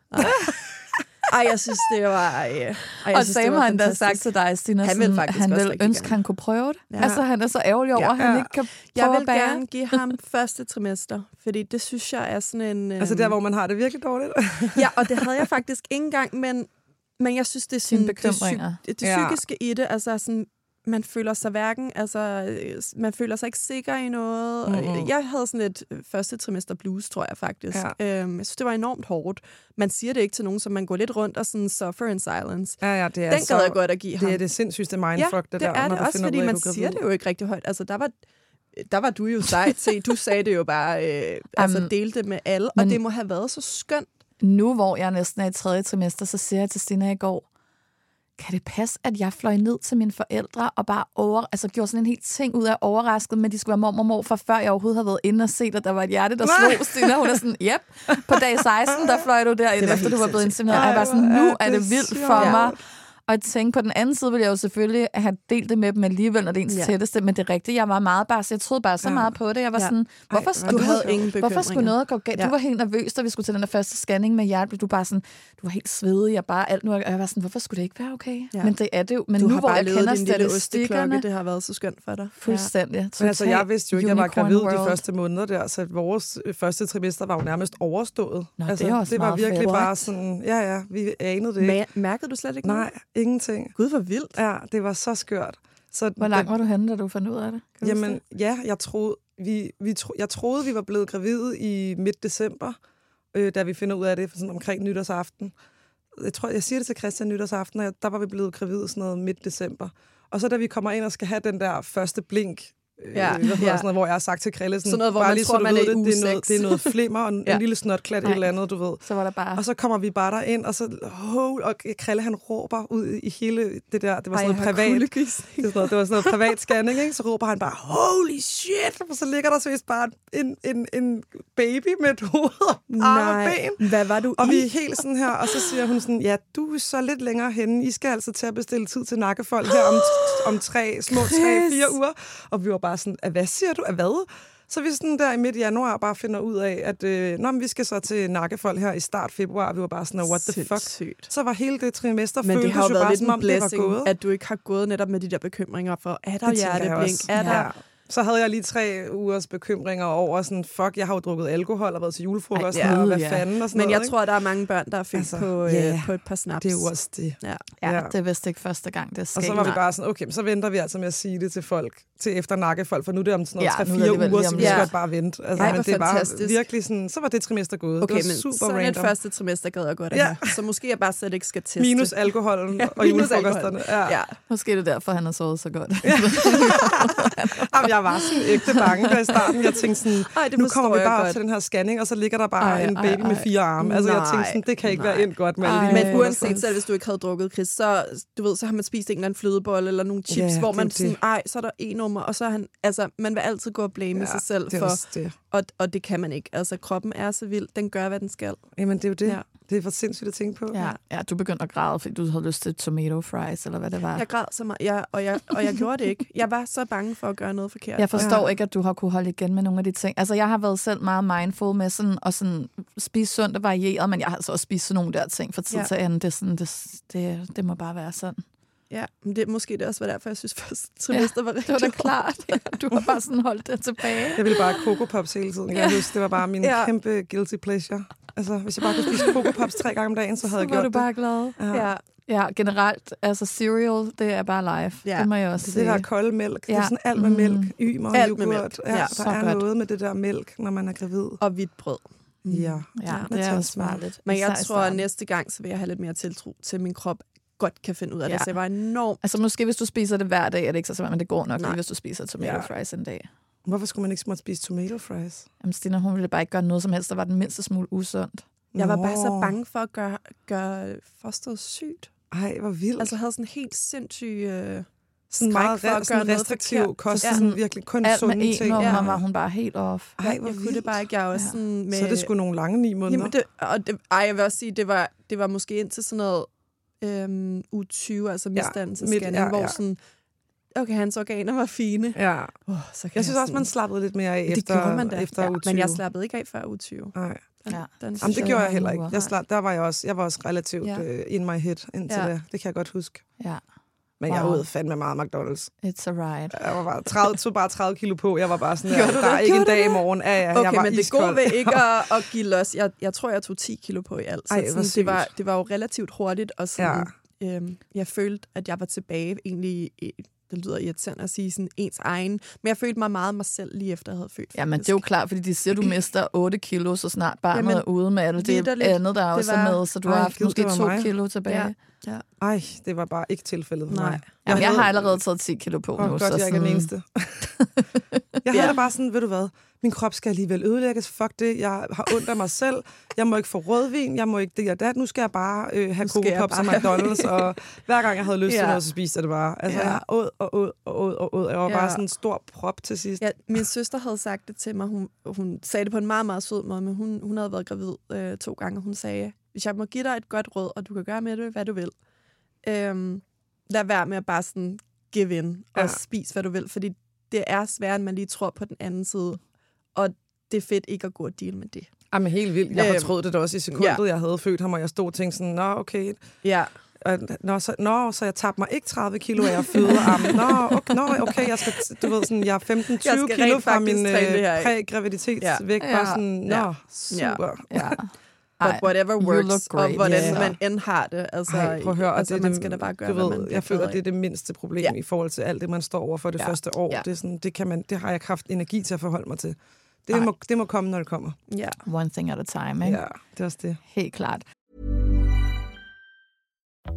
Ej, jeg synes, det var... Øh, ej, jeg Og synes, Sam har endda sagt til dig, Stina, Han vil faktisk han vil ønske, gerne. han kunne prøve det. Ja. Altså, han er så ærgerlig over, Ja. at han ikke kan Jeg prøve vil gerne give ham første trimester, fordi det synes jeg er sådan en... Altså der, hvor man har det virkelig dårligt. Ja, og det havde jeg faktisk ikke engang, men, men jeg synes, det er sådan, det, psy- det, det Ja. psykiske i det, altså sådan, man føler sig hverken, altså, øh, man føler sig ikke sikker i noget. Mhm. Mm-hmm. Jeg havde sådan et øh, første trimester blues, tror jeg faktisk. Ja. Øhm, jeg synes, det var enormt hårdt. Man siger det ikke til nogen, så man går lidt rundt og sådan suffer in silence. Ja, ja, det er Den så, gad jeg godt at give ham. Det er det sindssygste mindfuck, ja, det, det der, er det også, fordi ud man er siger det jo ikke rigtig højt. Altså, der var, der var du jo sej til. Du sagde det jo bare, øh, altså delte det med alle, og men- det må have været så skønt. Nu, hvor jeg næsten er i tredje trimester, så siger jeg til Stina i går, kan det passe, at jeg fløj ned til mine forældre og bare over, altså gjorde sådan en helt ting ud af overrasket, men de skulle være mormor og morfar, før jeg overhovedet havde været inde og set, at der var et hjerte, der slog. Stina, hun er sådan, yep, på dag 16, der fløj du derind, efter du var blevet insemineret. Jeg var sådan, nu er det vildt for mig. Og jeg tænkte, på den anden side ville jeg jo selvfølgelig have delt det med dem alligevel, når det er ens Ja. tætteste, men det er rigtigt, jeg var meget bare, så jeg troede bare så Ja. meget på det. Jeg var Ja. sådan, hvorfor hvor skulle Du havde ingen. Hvorfor skulle noget gå galt? Ja. Ja. Du var helt nervøs, da vi skulle til den der første scanning med hjerte. Du bare sådan, du var helt svedig, jeg bare alt nu. Og jeg var sådan, hvorfor skulle det ikke være okay? Ja. Men det er det jo. Men du nu, har hvor bare jeg kender din lille osteklokke. Det har været så skønt for dig. fuldstændig. Men altså, jeg vidste jo ikke, at jeg var gravid de første måneder der, så vores første trimester var jo nærmest overstået. Nå, altså, det er også det var virkelig fedt. bare sådan, ja ja, vi anede det ikke. Mærkede du slet ikke? Nej, ingenting. Gud, hvor vildt. Ja, det var så skørt. Så Hvor langt var du henne, da du fandt ud af det? Kan Jamen, ja, jeg troede, vi, vi tro, jeg troede, vi var blevet gravide i midt december, øh, da vi finder ud af det sådan omkring nytårsaften. Jeg tror, jeg siger det til Christian nytårsaften, og jeg, der var vi blevet gravide sådan noget midt december. Og så da vi kommer ind og skal have den der første blink Ja, hvad hedder ja. sådan noget, hvor jeg har sagt til Krille, sådan, Sådan noget, hvor bare man lige, tror, så man ved er det, det, er noget, det er noget flimmer og en, Ja. en lille snotklat, et eller andet, du ved. Så var der bare... Og så kommer vi bare derind, og så oh, og Krille han råber ud i hele det der, det var sådan noget privat. Det, sådan noget, det var sådan noget privat scanning, ikke? Så råber han bare, holy shit! Og så ligger der seriøst bare en, en, en baby med et hoved og arme og ben. Hvad var du Og i? vi er helt sådan her, og så siger hun sådan, ja, du er så lidt længere henne. I skal altså til at bestille tid til nakkefolk her om, om tre, små tre, fire uger. Og vi var bare sådan, "Ah, hvad siger du? Af hvad? Så vi sådan der i midt januar bare finder ud af, at øh, nå, men vi skal så til nakkefolk her i start februar. Vi var bare sådan, what the fuck? Sindssygt. Så var hele det trimester Men det har jo været bare, lidt som om det var blessing, gået. at du ikke har gået netop med de der bekymringer for, er der Det hjerteblink? Er der... Ja. Så havde jeg lige tre ugers bekymringer over sådan, fuck, jeg har jo drukket alkohol og været til julefrokost, Ej, ja. og hvad Ja. fanden og sådan Men jeg noget, tror, der er mange børn, der er født Altså, på, øh, ja. på et par snaps. ikke? Det er jo også det. Ja. Ja, Ja. det er vist ikke første gang, det er Og så var vi bare sådan, okay, så venter vi altså med at sige det til folk, til efter nakkefolk, for nu er det om sådan Ja, noget er det 3-4 alligevel uger, så vi skal Ja. godt bare vente. Altså, Ej, men det var fantastisk. virkelig sådan, så var det trimester gået. Okay, det var men super sådan et random. første trimester gad jeg godt at Ja. Så måske jeg bare slet ikke skal teste. Minus alkoholen Ja, og julefrokosterne. alkohol. Ja. Ja. Måske er det derfor, han har sovet så godt. Jamen, jeg var sådan ægte bange der i starten. Jeg tænkte sådan, Ej, det nu kommer vi jeg bare op godt. til den her scanning, og så ligger der bare Ej, en ej, baby med ej. fire arme. Altså, jeg tænkte Nej. sådan, det kan ikke Nej. være endt godt med Ej. Men uanset selv, hvis du ikke havde drukket, Chris, så, du ved, så har man spist en eller anden flødebolle eller nogle chips, Ja, hvor det man jo sådan, det. ej, så er der en nummer, og så er han, altså, man vil altid gå og blame ja, sig selv det for, det. og, og det kan man ikke. Altså, kroppen er så vild, den gør, hvad den skal. Jamen, det er jo det. Ja. Det er for sindssygt at tænke på. Ja, ja, du begyndte at græde, fordi du havde lyst til tomato fries, eller hvad det var. Jeg græd så meget, jeg, og, jeg, og jeg gjorde det ikke. Jeg var så bange for at gøre noget forkert. Jeg forstår Ja. ikke, at du har kunne holde igen med nogle af de ting. Altså, jeg har været selv meget mindful med sådan, at sådan, spise sundt og varieret, men jeg har altså også spist sådan nogle der ting fra tid Ja. til anden. Det, sådan, det, det, det må bare være sådan. Ja, men det måske det også var derfor, jeg synes, første trimester var rigtig Det var da klart. Du har bare sådan holdt det tilbage. Jeg ville bare Coco Pops hele tiden. Jeg huske, det var bare min Ja. ja. kæmpe guilty pleasure. Altså, hvis jeg bare kunne spise Coco Pops tre gange om dagen, så havde Så jeg var gjort du bare glad. det. Ja, Ja, generelt, altså cereal, det er bare live. Ja. Det må jeg også Det, sige. det der kolde mælk, det er Ja. sådan alt med Mm. mælk, ymer, Alt med yoghurt. mælk. Ja, Ja, der så er godt. noget med det der mælk, når man er gravid. og hvidt brød. Ja. Ja, Ja, det er tager også farligt. Men jeg tror, at næste gang, så vil jeg have lidt mere tiltro til, at min krop godt kan finde ud af det. Ja. Så jeg var enormt... Altså måske hvis du spiser det hver dag, er det ikke så svært, men det går nok Nej. lige, hvis du spiser tomato Ja. fries en dag. Hvorfor skulle man ikke måtte spise tomato fries? Jamen Stina, hun ville bare ikke gøre noget som helst, der var den mindste smule usundt. Jeg var bare så Nå. bange for at gøre, gøre fosteret sygt. Ej, hvor vildt. Altså, jeg havde sådan helt sindssyg... Øh, sådan meget for at re- gøre sådan noget restriktiv forkert. kost, Ja. sådan virkelig kun Alt med sunde en ting. nummer Ja. var hun bare helt off. Ej, hvor jeg kunne vildt. det bare ikke. Jeg også Ja. sådan med... Så er det skulle nogle lange ni måneder. Jamen, det, og det, ej, jeg vil også sige, det var, det var måske indtil sådan noget øhm, uge 20, altså misdannelsesscanning, ja, hvor ja. sådan, okay, hans organer var fine. Ja. Oh, så kan Jeg synes også, sådan, man slappede lidt mere af det efter, man da. efter ja, uge 20. Men jeg slappede ikke af før uge 20. Nej. Den, Ja. den Jamen, det jeg- gjorde jeg heller ikke. Jeg, slap, der var jeg også, jeg var også relativt Ja. uh, in my head indtil Ja. det. Det kan jeg godt huske. Ja, Men jeg Wow. åd fandme meget McDonald's. it's a ride. Jeg var bare 30, tog bare 30 kilo på. Jeg var bare sådan, der, der er det? ikke en dag i det? morgen. Ja, ja, jeg Okay, var men det iskold. gode ved ikke at, at give los, jeg, jeg tror, jeg tog 10 kilo på i alt. Så Ej, sådan, det, var, det var jo relativt hurtigt, og sådan, ja. øhm, jeg følte, at jeg var tilbage egentlig, i- det lyder irriterende at sige sådan ens egen, men jeg følte mig meget mig selv lige efter, jeg havde født. Ja, men det er jo klart, fordi de siger, at du mister 8 kilo, så snart barnet Jamen, er ude med alt det andet, der Det også var- er med, så du Ej, har haft gud, måske det var 2 mig. kilo tilbage. Ja. Ej, det var bare ikke tilfældet for Nej. mig. Jamen, jeg havde- har allerede taget 10 kilo på Åh, nu. godt, så jeg ikke er den eneste. jeg havde Ja. det bare sådan, ved du hvad, min krop skal alligevel ødelægges. Fuck det, jeg har ondt af mig selv. Jeg må ikke få rødvin, jeg må ikke det og dat. Nu skal jeg bare øh, have Coco Pops og McDonald's. Og hver gang jeg havde lyst til Ja. noget, så spiste jeg det bare. Altså, Ja. jeg åd og åd og åd og åd. Jeg var Ja. bare sådan en stor prop til sidst. Ja, min søster havde sagt det til mig. Hun, hun sagde det på en meget, meget sød måde, men hun, hun havde været gravid øh, to gange, og hun sagde, hvis jeg må give dig et godt råd, og du kan gøre med det, hvad du vil, øhm, lad være med at bare sådan give in og Ja. spis, hvad du vil, fordi det er sværere, end man lige tror på den anden side. Og det er fedt ikke at gå og deal med det. Jamen helt vildt. Jeg Øhm, fortrød det da også i sekundet, ja. jeg havde født ham, og jeg stod og tænkte sådan, nå okay, Ja, nå, så, nå, så jeg tabte mig ikke 30 kilo af at føde armen. Nå, okay, nå, okay, jeg skal, du ved, sådan, jeg er 15-20 skal kilo fra min øh, prægraviditetsvægt. Ja. Bare Ja. sådan, nå, Ja. super. Ja. But whatever works, look great. og hvordan Ja. man end har det. Altså, Ej, prøv at høre, altså, det, man det- skal da bare gøre, du hvad ved, man Jeg føler, det er det mindste problem Ja. i forhold til alt det, man står over for det Ja. første år. Ja. Det, er sådan, det, kan man, det har jeg ikke haft energi til at forholde mig til. Det Ej. må, det må komme, når det kommer. Ja. One thing at a time, ikke? Ja, det er også det. Helt klart.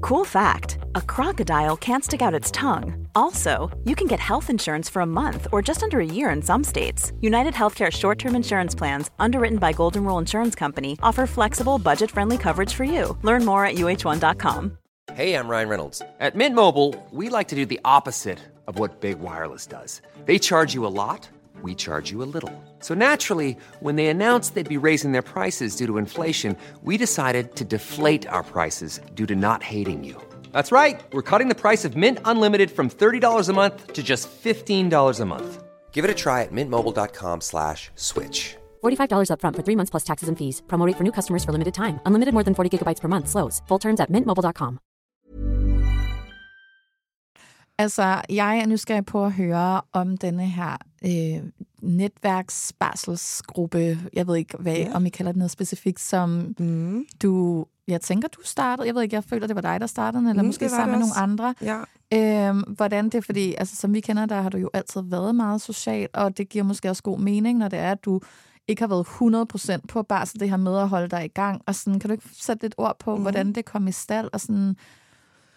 Cool fact a crocodile can't stick out its tongue. Also, you can get health insurance for a month or just under a year in some states. United Healthcare short term insurance plans, underwritten by Golden Rule Insurance Company, offer flexible, budget friendly coverage for you. Learn more at uh1.com. Hey, I'm Ryan Reynolds. At Mint Mobile, we like to do the opposite of what Big Wireless does. They charge you a lot, we charge you a little. So naturally, when they announced they'd be raising their prices due to inflation, we decided to deflate our prices due to not hating you. That's right. We're cutting the price of Mint Unlimited from $30 a month to just $15 a month. Give it a try at mintmobile.com slash switch. $45 upfront for three months plus taxes and fees. Promo rate for new customers for limited time. Unlimited more than 40 gigabytes per month. Slows. Full terms at mintmobile.com. Altså, jeg er nysgerrig på at høre om denne her øh, netværksbarselsgruppe. Jeg ved ikke, hvad, Ja. om I kalder det noget specifikt, som Mm. du... Jeg tænker, du startede. Jeg ved ikke, jeg føler, det var dig, der startede den, eller Mm, måske sammen med nogle andre. Ja. Øhm, hvordan det, fordi altså, som vi kender dig, har du jo altid været meget social, og det giver måske også god mening, når det er, at du ikke har været 100% på barsel, det her med at holde dig i gang. Og sådan, kan du ikke sætte lidt ord på, mm. hvordan det kom i stald, og sådan,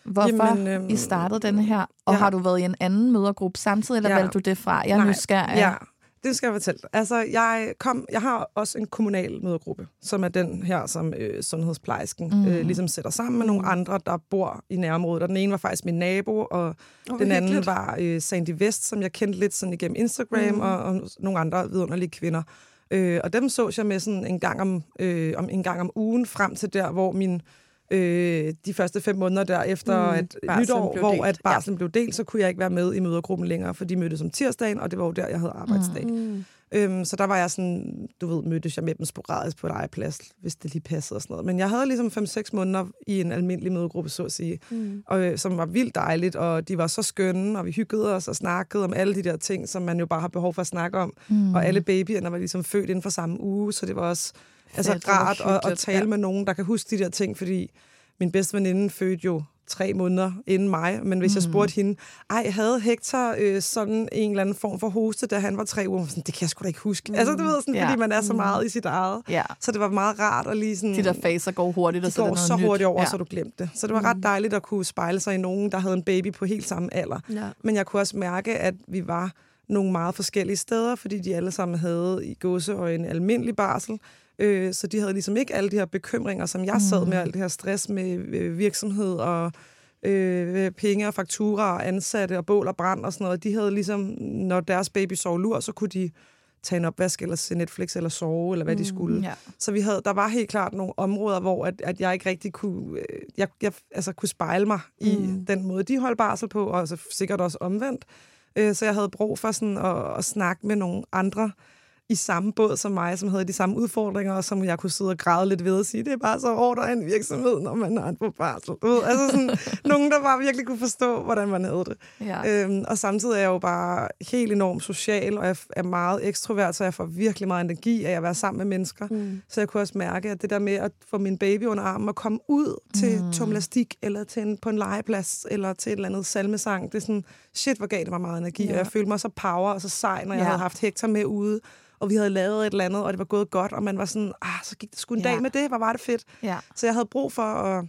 hvorfor Jamen, øhm, I startede denne her? Og ja. har du været i en anden mødergruppe samtidig, eller ja. valgte du det fra? Jeg er Nej, nysgerrig. Ja, det skal jeg fortælle. Altså, jeg, kom, jeg har også en kommunal mødergruppe, som er den her, som øh, sundhedsplejersken mm. øh, ligesom sætter sammen med nogle andre, der bor i nærområdet. Og den ene var faktisk min nabo, og hvor den anden hyggeligt. var øh, Sandy Vest, som jeg kendte lidt sådan igennem Instagram, mm. og, og nogle andre vidunderlige kvinder. Øh, og dem så jeg med sådan en gang om, øh, om en gang om ugen frem til der, hvor min øh, de første fem måneder der efter Mm, at nytår, blev hvor delt. at barslen ja. blev delt, så kunne jeg ikke være med i mødergruppen længere, for de mødtes om tirsdagen, og det var jo der, jeg havde arbejdsdag. Mm. Øhm, så der var jeg sådan, du ved, mødtes jeg med dem sporadisk på legeplads, hvis det lige passede og sådan noget. Men jeg havde ligesom 5-6 måneder i en almindelig mødegruppe, så at sige, Mm. og, øh, som var vildt dejligt, og de var så skønne, og vi hyggede os og snakkede om alle de der ting, som man jo bare har behov for at snakke om. Mm. Og alle babyerne var ligesom født inden for samme uge, så det var også altså, Fedt, rart at, at tale ja. med nogen, der kan huske de der ting, fordi min bedste veninde fødte jo tre måneder inden mig, men hvis mm. jeg spurgte hende, ej, havde Hector øh, sådan en eller anden form for hoste, da han var tre uger? Sådan, det kan jeg sgu da ikke huske. Mm. Altså, du ved, sådan, Ja. fordi man er så meget i sit eget. Ja. Så det var meget rart at lige sådan... De der faser går hurtigt, og de så går så nyt. hurtigt over, ja. så du glemte det. Så det var ret dejligt at kunne spejle sig i nogen, der havde en baby på helt samme alder. Ja. Men jeg kunne også mærke, at vi var nogle meget forskellige steder, fordi de alle sammen havde i gåse og en almindelig barsel. Øh, så de havde ligesom ikke alle de her bekymringer, som jeg sad med, alt det her stress med øh, virksomhed og øh, penge og fakturer og ansatte og bål og brand og sådan noget. De havde ligesom, når deres baby sov lur, så kunne de tage en opvask eller se Netflix eller sove, eller hvad de skulle. Ja. Så vi havde, der var helt klart nogle områder, hvor at, at jeg ikke rigtig kunne, øh, jeg, jeg, altså kunne spejle mig i Mm. den måde, de holdt barsel på, og så sikkert også omvendt. Øh, Så jeg havde brug for sådan at, at snakke med nogle andre i samme båd som mig, som havde de samme udfordringer, og som jeg kunne sidde og græde lidt ved og sige, det er bare så hårdt at en virksomhed, når man har en på barsel. Altså sådan, nogen, der bare virkelig kunne forstå, hvordan man havde det. Ja. Øhm, og samtidig er jeg jo bare helt enormt social, og jeg er meget ekstrovert, så jeg får virkelig meget energi af at være sammen med mennesker. Mm. Så jeg kunne også mærke, at det der med at få min baby under armen og komme ud til mm. tomlastik, eller til en, på en legeplads, eller til et eller andet salmesang, det er sådan, shit, hvor gav det mig meget energi. Ja. Og jeg følte mig så power og så sej, når jeg Ja. havde haft Hector med ude, og vi havde lavet et eller andet, og det var gået godt, og man var sådan, ah, så gik det sgu en Ja. dag med det, hvor var det fedt. ja. Så jeg havde brug for at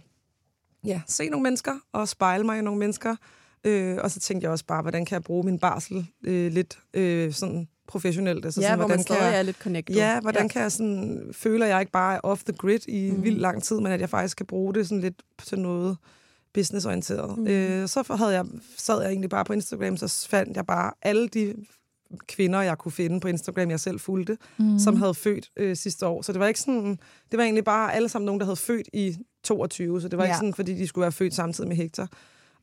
ja, se nogle mennesker og spejle mig i nogle mennesker. Øh, og så tænkte jeg også bare, hvordan kan jeg bruge min barsel øh, lidt øh, sådan professionelt? Altså, Ja, sådan, hvor hvordan man kan jeg, er lidt connected. Ja, hvordan ja. kan jeg sådan, føle, at jeg ikke bare off the grid i mm. vildt lang tid, men at jeg faktisk kan bruge det sådan lidt til noget businessorienteret. Mm. Øh, så havde jeg, sad jeg egentlig bare på Instagram, så fandt jeg bare alle de kvinder, jeg kunne finde på Instagram, jeg selv fulgte, mm. som havde født øh, sidste år. Så det var ikke sådan, det var egentlig bare alle sammen nogen, der havde født i 22, så det var ja. Ikke sådan, fordi de skulle være født samtidig med Hector.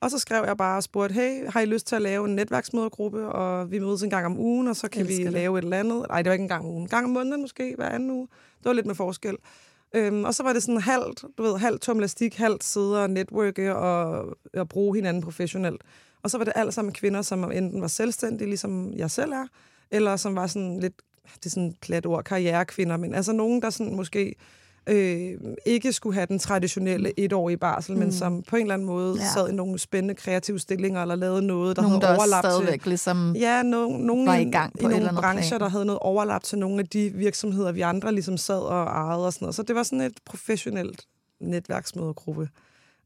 Og så skrev jeg bare og spurgte, hey, har I lyst til at lave en netværksmødergruppe, og vi mødes en gang om ugen, og så kan vi Elsker det. lave et eller andet. Nej, det var ikke en gang om ugen. En gang om måneden måske, hver anden uge. Det var lidt med forskel. Øhm, og så var det sådan halvt, du ved, halvt tomlastik, halvt sidde og networke og, og bruge hinanden professionelt. Og så var det alt sammen kvinder, som enten var selvstændige, ligesom jeg selv er, eller som var sådan lidt, det er sådan et plat ord, karrierekvinder, men altså nogen, der sådan måske øh, ikke skulle have den traditionelle etårige barsel, mm. men som på en eller anden måde Ja. sad i nogle spændende kreative stillinger, eller lavede noget, der Nogen, der havde også overlap til... stadigvæk ligesom... Ja, no, nogen var i, gang på i eller nogle andet brancher, plan. der havde noget overlap til nogle af de virksomheder, vi andre ligesom sad og ejede og sådan noget. Så det var sådan et professionelt netværksmødergruppe.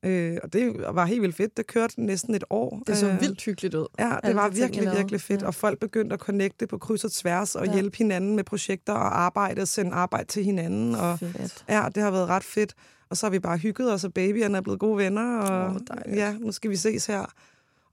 Øh, og det var helt vildt fedt. Det kørte næsten et år. Det så Øh, vildt hyggeligt ud. Ja, det var de ting, virkelig, virkelig fedt. Ja. Og folk begyndte at connecte på kryds og tværs og Ja. hjælpe hinanden med projekter og arbejde og sende arbejde til hinanden. Og Fedt. ja, det har været ret fedt. Og så har vi bare hygget os, og babyerne er blevet gode venner. Og dejligt. ja, nu skal vi ses her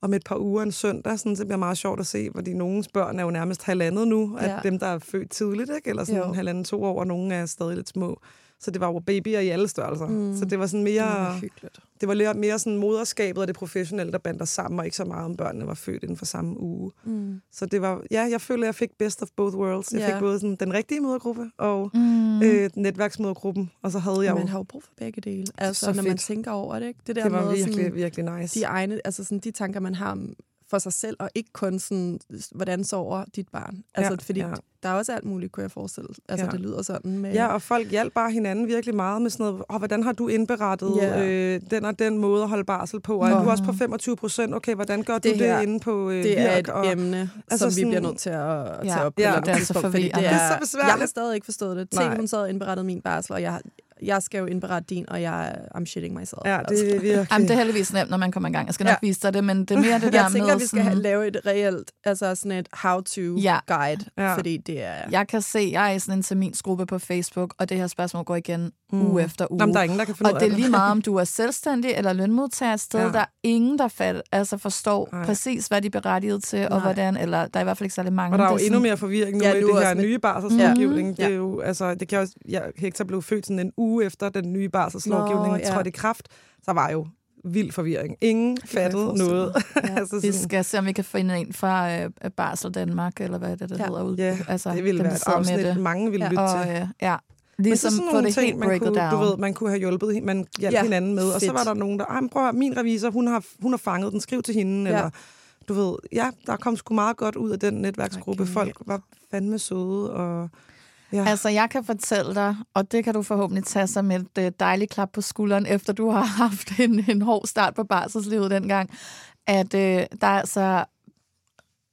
om et par uger en søndag. Sådan, det bliver meget sjovt at se, fordi nogens børn er jo nærmest halvandet nu. At Ja. dem, der er født tidligt, ikke? eller sådan Jo. halvanden, to år, og nogle er stadig lidt små. Så det var jo babyer i alle størrelser. Mm. Så det var sådan mere... Det var. Det var mere sådan moderskabet og det professionelle, der bandt os sammen, og ikke så meget om børnene var født inden for samme uge. Mm. Så det var, ja, jeg føler, at jeg fik best of both worlds. Jeg Ja. fik både sådan, den rigtige modergruppe og Mm. øh, netværksmodergruppen, og så havde jeg jo... Man har jo brug for begge dele. Altså, så når man fedt. tænker over det, ikke? Det der Det var med virkelig, sådan, virkelig nice. de egne, altså sådan de tanker, man har om- for sig selv, og ikke kun sådan, hvordan sover dit barn. Altså, Ja, fordi ja. der er også alt muligt, kunne jeg forestille. Altså, Ja. det lyder sådan med... Ja, og folk hjalp bare hinanden virkelig meget med sådan noget, oh, hvordan har du indberettet Ja. øh, den og den måde at holde barsel på? Og er Nå. du også på 25 procent? Okay, hvordan gør Det du det her, inde på øh, det er virk? et og, emne, altså som vi sådan- bliver nødt til at, Ja, tage op på ja, det er så fordi det er, Det er så besværligt. Jeg har stadig ikke forstået det. Tænk, hun sad og indberettede min barsel, og jeg, jeg skal jo indberette din, og jeg I'm shitting myself. Ja, det er virkelig... Jamen, det er heldigvis nemt, når man kommer i gang. Jeg skal nok Ja. vise dig det, men det er mere det der jeg tænker, med vi skal have, sådan, lave et reelt, altså sådan et how-to Ja. guide, Ja. fordi det er... jeg kan se, jeg er i sådan en terminsgruppe på Facebook, og det her spørgsmål går igen mm. uge efter uge. Jamen, der er ingen, der kan finde Og det er lige meget, om du er selvstændig eller lønmodtager et sted. Ja. Der er ingen, der fald, altså forstår Nej. præcis, hvad de er berettiget til, og Nej. hvordan, eller der er i hvert fald ikke særlig mange. Og der er jo Det endnu sådan- mere forvirring nu Ja, med det her med- nye barselslovgivning. Mhm. Det er jo, altså, det kan også, ja, Hector blev født sådan en uge efter den nye barselslovgivning Nå, ja. trådte i kraft. Så var jo vild forvirring. Ingen fattede noget. Ja. altså Vi sådan, skal se, om vi kan finde en fra øh, Barsel Danmark, eller hvad det, det Ja. hedder ud. ja, altså, det ville dem, være der et afsnit, det. mange ville Ja, lytte Og, til. øh, ja, Men ligesom så sådan få nogle det ting, man kunne, down. du ved, man kunne have hjulpet, man hjalp Ja, hinanden med, og så fedt. var der nogen, der, men prøv at, min revisor, hun har, hun har fanget den, skriv til hende, Ja. eller du ved, ja, der kom sgu meget godt ud af den netværksgruppe. Ej, Folk var fandme søde, og ja. Altså, jeg kan fortælle dig, og det kan du forhåbentlig tage som et øh, dejligt klap på skulderen, efter du har haft en, en hård start på barselslivet dengang, at øh, der er altså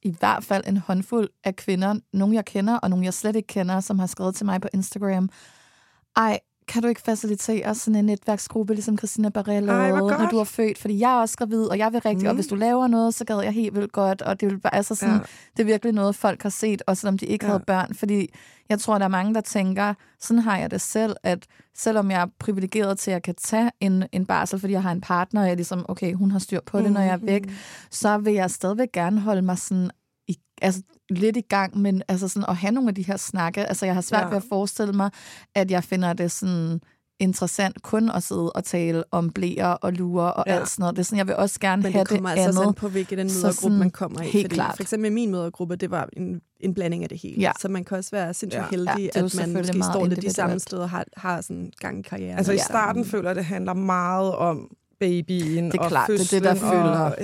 i hvert fald en håndfuld af kvinder, nogle jeg kender, og nogle jeg slet ikke kender, som har skrevet til mig på Instagram, ej, kan du ikke facilitere sådan en netværksgruppe, ligesom Christina Barré Ej, når du er født? Fordi jeg er også gravid, og jeg vil rigtig, mm. og Mm. hvis du laver noget, så gad jeg helt vildt godt, og det vil bare, altså sådan, Ja. det er virkelig noget, folk har set, også selvom de ikke Ja. havde børn, fordi jeg tror, der er mange, der tænker, sådan har jeg det selv, at selvom jeg er privilegeret til, at jeg kan tage en, en barsel, fordi jeg har en partner, og jeg er ligesom, okay, hun har styr på det, når jeg er væk, så vil jeg stadigvæk gerne holde mig sådan altså, lidt i gang, men altså sådan at have nogle af de her snakke, altså jeg har svært Ja. ja. ved at forestille mig, at jeg finder det sådan interessant kun at sidde og tale om blæer og lurer og Ja. ja. alt sådan noget. Det er sådan, jeg vil også gerne Men have det kommer det altså andet. an på, hvilken den mødergruppe, sådan, man kommer i. helt fordi klart. For eksempel min mødergruppe, det var en, en blanding af det hele. Ja. Så man kan også være sindssygt Ja. heldig, Ja, at man måske står lidt de samme steder og har, har sådan gang i karrieren. Altså i Ja. starten føler jeg, det handler meget om babyen Det er og klart, det er det, fødslen der fylder. og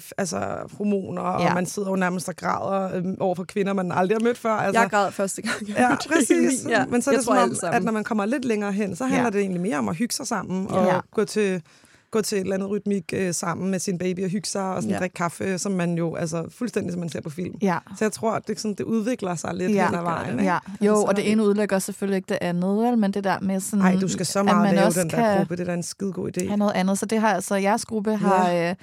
F, altså hormoner, ja. Og man sidder jo nærmest og græder øhm, over for kvinder, man aldrig har mødt før. Altså, Jeg græd første gang. jeg Ja, præcis. Ja, Men så er jeg det sammen. at når man kommer lidt længere hen, så handler Ja. det egentlig mere om at hygge sig sammen og Ja. gå til gå til et eller andet rytmik øh, sammen med sin baby og hygge sig og sådan Ja. ja. drikke kaffe, som man jo, altså fuldstændig som man ser på film. Ja. Så jeg tror, at det, sådan, det udvikler sig lidt Ja. hen ad vejen. ikke? Ja, Altså, jo, så og er det ene udelukker selvfølgelig ikke det andet, vel? men det der med sådan... Nej, du skal så meget lave den der gruppe. Det er da en skide god idé. have noget andet. Så det har altså, jeres gruppe har øh,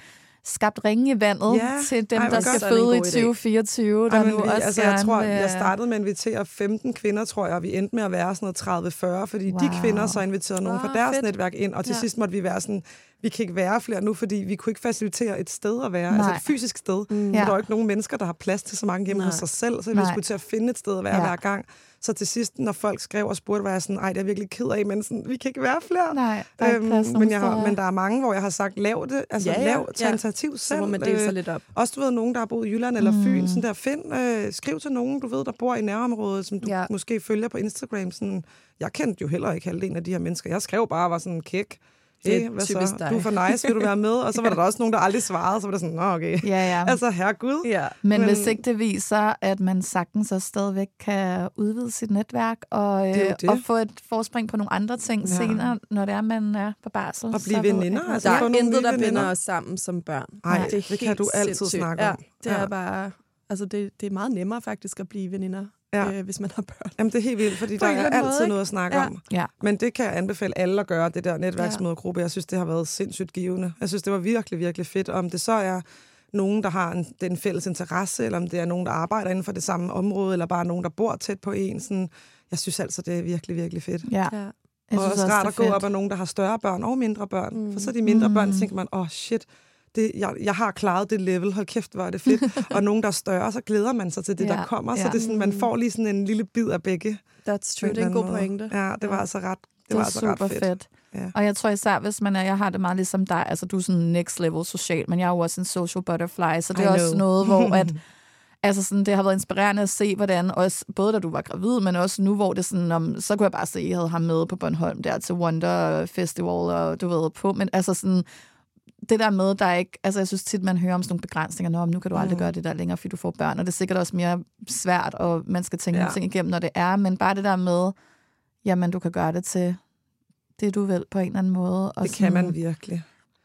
skabt ringe i vandet Ja. til dem, Ej, der skal føde i god idé. 2024, der Ej, men nu vi, også altså, jeg tror, jeg startede med at invitere 15 kvinder, tror jeg, og vi endte med at være sådan noget 30-40, fordi wow. de Wow. kvinder så inviterede nogen fra deres fedt. netværk ind, og til Ja. sidst måtte vi være sådan, vi kan ikke være flere nu, fordi vi kunne ikke facilitere et sted at være, altså Nej. et fysisk sted. Mm. Ja. Der er jo ikke nogen mennesker, der har plads til så mange hjemme Nej. hos sig selv, så vi Nej. skulle til at finde et sted at være Ja. hver gang. Så til sidst, når folk skrev og spurgte, var jeg sådan, ej, det er virkelig ked af, men sådan, vi kan ikke være flere. Nej, der er ikke plads men, jeg har, men der er mange, hvor jeg har sagt, lav det, altså Ja, ja, lav, tag Ja. initiativ selv. Så må man dele sig Øh, lidt op. også du ved, nogen, der har boet i Jylland eller Mm. Fyn, sådan der, find, øh, skriv til nogen, du ved, der bor i nærområdet, som du Ja. ja. måske følger på Instagram. Sådan, jeg kendte jo heller ikke halvdelen af de her mennesker. Jeg skrev bare, var sådan kæk. Det er hvad typisk så? dig. Du er for nice, vil du være med? Og så var der også nogen, der aldrig svarede, så var det sådan, nå okay. Ja, ja. Altså, herregud. Ja. Men, Men- hvis ikke det viser, at man sagtens så stadigvæk kan udvide sit netværk og, Det er øh, det. og få et forspring på nogle andre ting Ja. ja. senere, når det er, man er på barsel. Og blive ved veninder, jeg- altså. Der få er nogle intet, der binder os sammen som børn. Ej, er det kan du altid sindssygt. snakke ja, om. Det er Ja. bare... Altså, det, det er meget nemmere faktisk at blive veninder Ja. øh, hvis man har børn. Jamen, det er helt vildt, fordi På der er måde, altid ikke? noget at snakke Ja. om. Ja. Men det kan jeg anbefale alle at gøre, det der netværksmødergruppe. Jeg synes, det har været sindssygt givende. Jeg synes, det var virkelig, virkelig fedt. Om det så er nogen, der har en, den fælles interesse, eller om det er nogen, der arbejder inden for det samme område, eller bare nogen, der bor tæt på en. Sådan, jeg synes altså, det er virkelig, virkelig fedt. Ja. Ja. Jeg og synes også rart at gå fedt. op af nogen, der har større børn og mindre børn. Mm. For så er de mindre mm. børn, Mm. så tænker man, åh oh, shit, det, jeg, jeg har klaret det level, hold kæft, hvor er det fedt. og nogen, der er større, så glæder man sig til det, Ja, der kommer. Så ja. det er sådan, man får lige sådan en lille bid af begge. That's true. Det er en god måde. pointe. Ja, det var Ja. altså ret, det, Det var altså super ret fedt. fedt. Ja. Og jeg tror især, hvis man er, jeg har det meget ligesom dig, altså du er sådan next level social, men jeg er jo også en social butterfly, så det I er også know. noget, hvor at, altså sådan, det har været inspirerende at se, hvordan, også, både da du var gravid, men også nu, hvor det sådan, om, så kunne jeg bare se, at I havde ham med på Bornholm der til Wonder Festival, og du ved på, men altså sådan, det der med, der er ikke, altså jeg synes tit, man hører om sådan nogle begrænsninger, Nå, men nu kan du aldrig Mm. gøre det der længere, fordi du får børn, og det er sikkert også mere svært, og man skal tænke Ja. ja. ting igennem, når det er, men bare det der med, jamen du kan gøre det til det, du vil på en eller anden måde. Og Det kan man virkelig.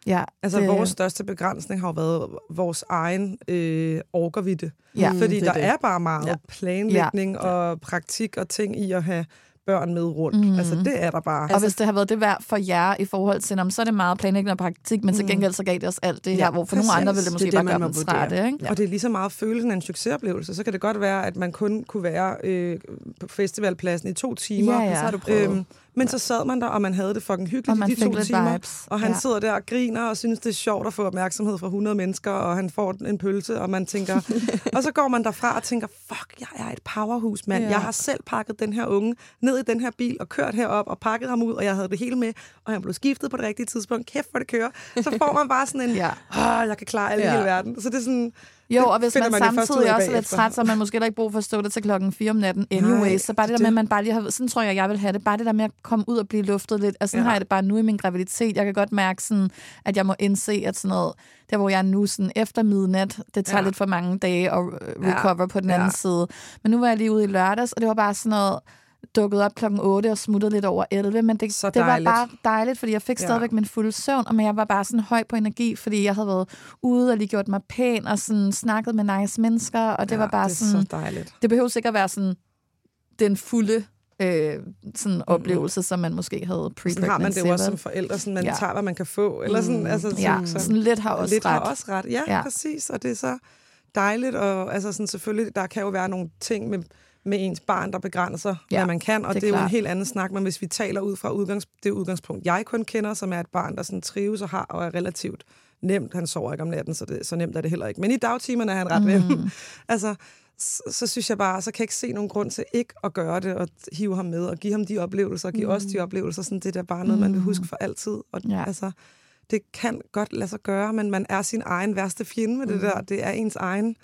Ja, Altså, det, vores største begrænsning har jo været vores egen øh, orkervidde. Ja, Mm, Fordi det der er det. er bare meget Ja. planlægning og praktik og ting i at have børn med rundt. Mhm. Altså, det er der bare. og hvis det har været det værd for jer i forhold til, om så er det meget planlægning og praktik, men til Mm. gengæld så gav det os alt det Ja, her, hvor for nogle præcis. andre ville det Det måske er det, bare gøre dem vurdere. trætte, ikke? Ja. Og det er lige så meget følelsen af en succesoplevelse. Så kan det godt være, at man kun kunne være øh, på festivalpladsen i to timer. Ja, ja. Så har du prøvet. Øhm, men så sad man der, og man havde det fucking hyggeligt i de to timer. vibes. Og han ja. sidder der og griner og synes, det er sjovt at få opmærksomhed fra 100 mennesker, og han får en pølse, og man tænker... og så går man derfra og tænker, fuck, jeg er et powerhus, mand. Ja. Jeg har selv pakket den her unge ned i den her bil og kørt herop og pakket ham ud, og jeg havde det hele med, og han blev skiftet på det rigtige tidspunkt. Kæft, hvor det kører. Så får man bare sådan en, Ja. ja. åh, jeg kan klare alt Ja. i hele verden. Så det er sådan... Jo, og hvis man, man samtidig også er lidt træt, så man måske heller ikke brug for at stå der til klokken 4 om natten anyway. Nej, så bare det der med, at man bare lige har... Sådan tror jeg, jeg vil have det. Bare det der med at komme ud og blive luftet lidt. Altså, sådan Ja. har jeg det bare nu i min graviditet. Jeg kan godt mærke, sådan, at jeg må indse, at sådan noget... Der, hvor jeg er nu sådan efter midnat, det tager Ja. lidt for mange dage at øh, recover Ja. på den Ja. anden side. Men nu var jeg lige ude i lørdags, og det var bare sådan noget dukket op klokken 8 og smuttet lidt over 11, men det, det var bare dejligt, fordi jeg fik Ja. stadigvæk min fulde søvn, og men jeg var bare sådan høj på energi, fordi jeg havde været ude og lige gjort mig pæn og sådan snakket med nice mennesker, og det ja, var bare det sådan, så dejligt. det behøver sikkert at være sådan den fulde øh, sådan oplevelse, som man måske havde pre Sådan har man det jo også som forældre, sådan man Ja. ja. tager, hvad man kan få. Eller sådan, Mm. altså, Ja, sådan, sådan lidt har også lidt ret. har også ret. Ja, Ja. ja, præcis. Og det er så dejligt. Og altså, sådan, selvfølgelig, der kan jo være nogle ting med, med ens barn, der begrænser, Ja, hvad man kan. Og det det er jo en helt anden snak. Men hvis vi taler ud fra udgangs, det udgangspunkt, jeg kun kender, som er et barn, der sådan trives og har og er relativt nemt. Han sover ikke om natten, så, det, så nemt er det heller ikke. Men i dagtimerne er han ret mm. nem. altså, så, så synes jeg bare, så kan jeg ikke se nogen grund til ikke at gøre det, og hive ham med, og give ham de oplevelser, og give mm. os de oplevelser. Sådan, det er da bare noget, man vil huske for altid. Og Ja. altså, det kan godt lade sig gøre, men man er sin egen værste fjende med mm. det der. Det er ens egen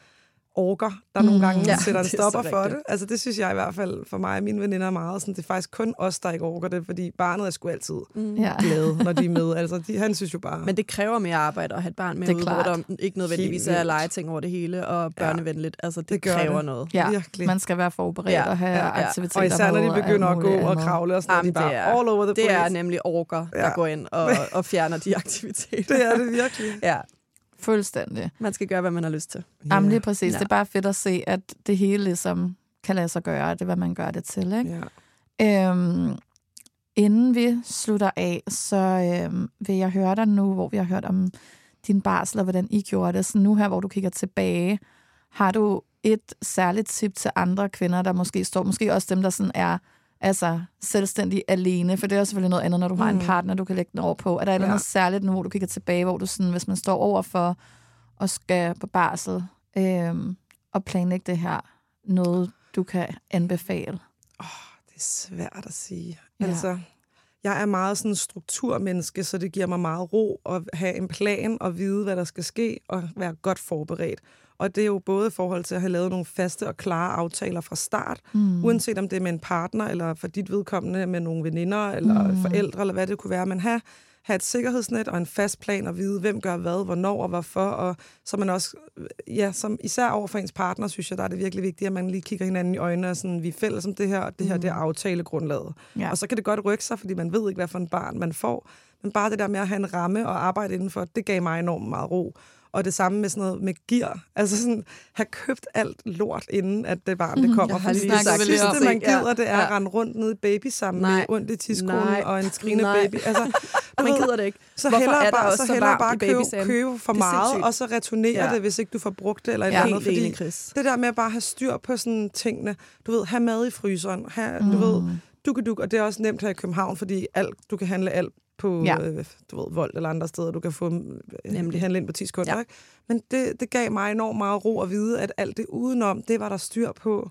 orker, der mm. nogle gange Ja, ja, sætter en det er stopper for rigtigt. det. Altså, det synes jeg i hvert fald for mig og mine veninder er meget. Sådan, det er faktisk kun os, der ikke orker det, fordi barnet er sgu altid Ja. glad, når de er med. Altså, de, han synes jo bare... Men det kræver mere arbejde at have et barn med Det er ude, klart. hvor der ikke nødvendigvis er legeting over det hele og børnevenligt. Altså, det, Det kræver det. noget. Ja, Virkelig. man skal være forberedt Ja, og have ja, ja. aktiviteter og især når de begynder at gå og kravle og sådan noget, de bare det er- all over the Det place. er nemlig orker, der går ind og, og fjerner de aktiviteter. det er det virkelig. Ja, Fuldstændig. man skal gøre, hvad man har lyst til. Jamen lige præcis. Ja. Det er bare fedt at se, at det hele ligesom kan lade sig gøre. Det er, hvad man gør det til, ikke? Ja. Øhm, inden vi slutter af, så øhm, vil jeg høre dig nu, hvor vi har hørt om din barsel og hvordan I gjorde det. Så nu her, hvor du kigger tilbage, har du et særligt tip til andre kvinder, der måske står, måske også dem, der sådan er altså selvstændig alene, for det er jo selvfølgelig noget andet, når du har en Mm. partner, du kan lægge den over på. Er der et eller Ja. andet særligt nu, hvor du kigger tilbage, hvor du sådan, hvis man står over for og skal på barsel øhm, og planlægge det her, noget du kan anbefale? Det er svært at sige. Ja. Ja. Altså, jeg er meget sådan en strukturmenneske, så det giver mig meget ro at have en plan og vide, hvad der skal ske, og være godt forberedt. Og det er jo både i forhold til at have lavet nogle faste og klare aftaler fra start, mm. uanset om det er med en partner, eller for dit vedkommende med nogle veninder, eller mm. forældre, eller hvad det kunne være. Men have, have et sikkerhedsnet og en fast plan og vide, hvem gør hvad, hvornår og hvorfor. Og så man også, ja, som især over for ens partner, synes jeg, der er det virkelig vigtigt, at man lige kigger hinanden i øjnene og sådan, vi er fælles om det her, og det her, det er aftalegrundlaget. Ja. Og så kan det godt rykke sig, fordi man ved ikke, hvad for en barn man får. Men bare det der med at have en ramme og arbejde indenfor, det gav mig enormt meget ro. Og det samme med sådan noget med gear. Altså sådan, have købt alt lort, inden at det barn det kommer. Jeg har Fordi lige det sidste, man? Ja. gider, det er at Ja. rende rundt nede i baby sammen med ondt i tidskolen og en skrigende baby. Altså, du Man gider det ikke. så Hvorfor hellere er bare, så hellere bare købe, købe for meget, og så returnere Ja. det, hvis ikke du får brugt det eller er eller andet. Fordi enig, Chris. det der med at bare have styr på sådan tingene. Du ved, have mad i fryseren. Have, du ved, duk og det er også nemt her i København, fordi alt, du kan handle alt på Ja. øh, du ved, Vold eller andre steder. Du kan få øh, Nemlig. handle ind på 10 sekunder. Ja. Ikke? Men det, det gav mig enormt meget ro at vide, at alt det udenom, det var der styr på.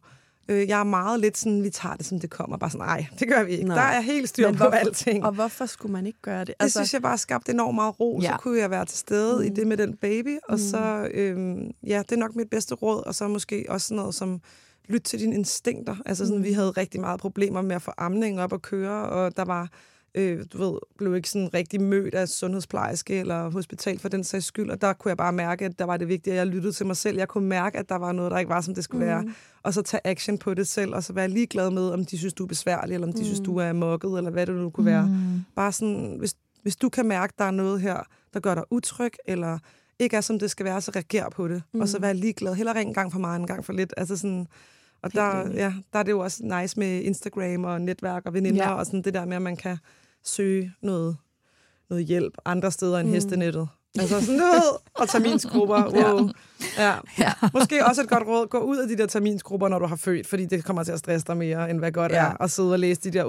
Øh, jeg er meget lidt sådan, vi tager det, som det kommer. Bare sådan, nej, det gør vi ikke. Nej. Der er helt styr Men på hvorfor- alting. Og hvorfor skulle man ikke gøre det? Det altså, synes jeg bare skabte enormt meget ro. Ja. Ja. Så kunne jeg være til stede mm. i det med den baby. Og Mm. så, øhm, ja, det er nok mit bedste råd. Og så måske også sådan noget som, lyt til dine instinkter. Altså sådan, Mm. vi havde rigtig meget problemer med at få amningen op at køre, og der var, øh, du ved, blev ikke sådan rigtig mødt af sundhedsplejerske eller hospital for den sags skyld. Og der kunne jeg bare mærke, at der var det vigtigt, at jeg lyttede til mig selv. Jeg kunne mærke, at der var noget, der ikke var, som det skulle mm. være. Og så tage action på det selv, og så være ligeglad med, om de synes, du er besværlig, eller om de mm. synes, du er mokket, eller hvad det nu kunne være. Mm. Bare sådan, hvis, hvis du kan mærke, at der er noget her, der gør dig utryg, eller ikke er, som det skal være, så reager på det. Mm. Og så vær ligeglad. Heller en gang for meget, en gang for lidt. Altså sådan, og der, ja, der er det jo også nice med Instagram og netværk og veninder, ja. og sådan det der med, at man kan søge noget, noget hjælp andre steder end mm. hestenettet. Altså sådan, ved, og terminsgrupper. Wow. Ja. Ja. Måske også et godt råd. Gå ud af de der terminsgrupper, når du har født, fordi det kommer til at stresse dig mere, end hvad godt Ja. er. Og sidde og læse de der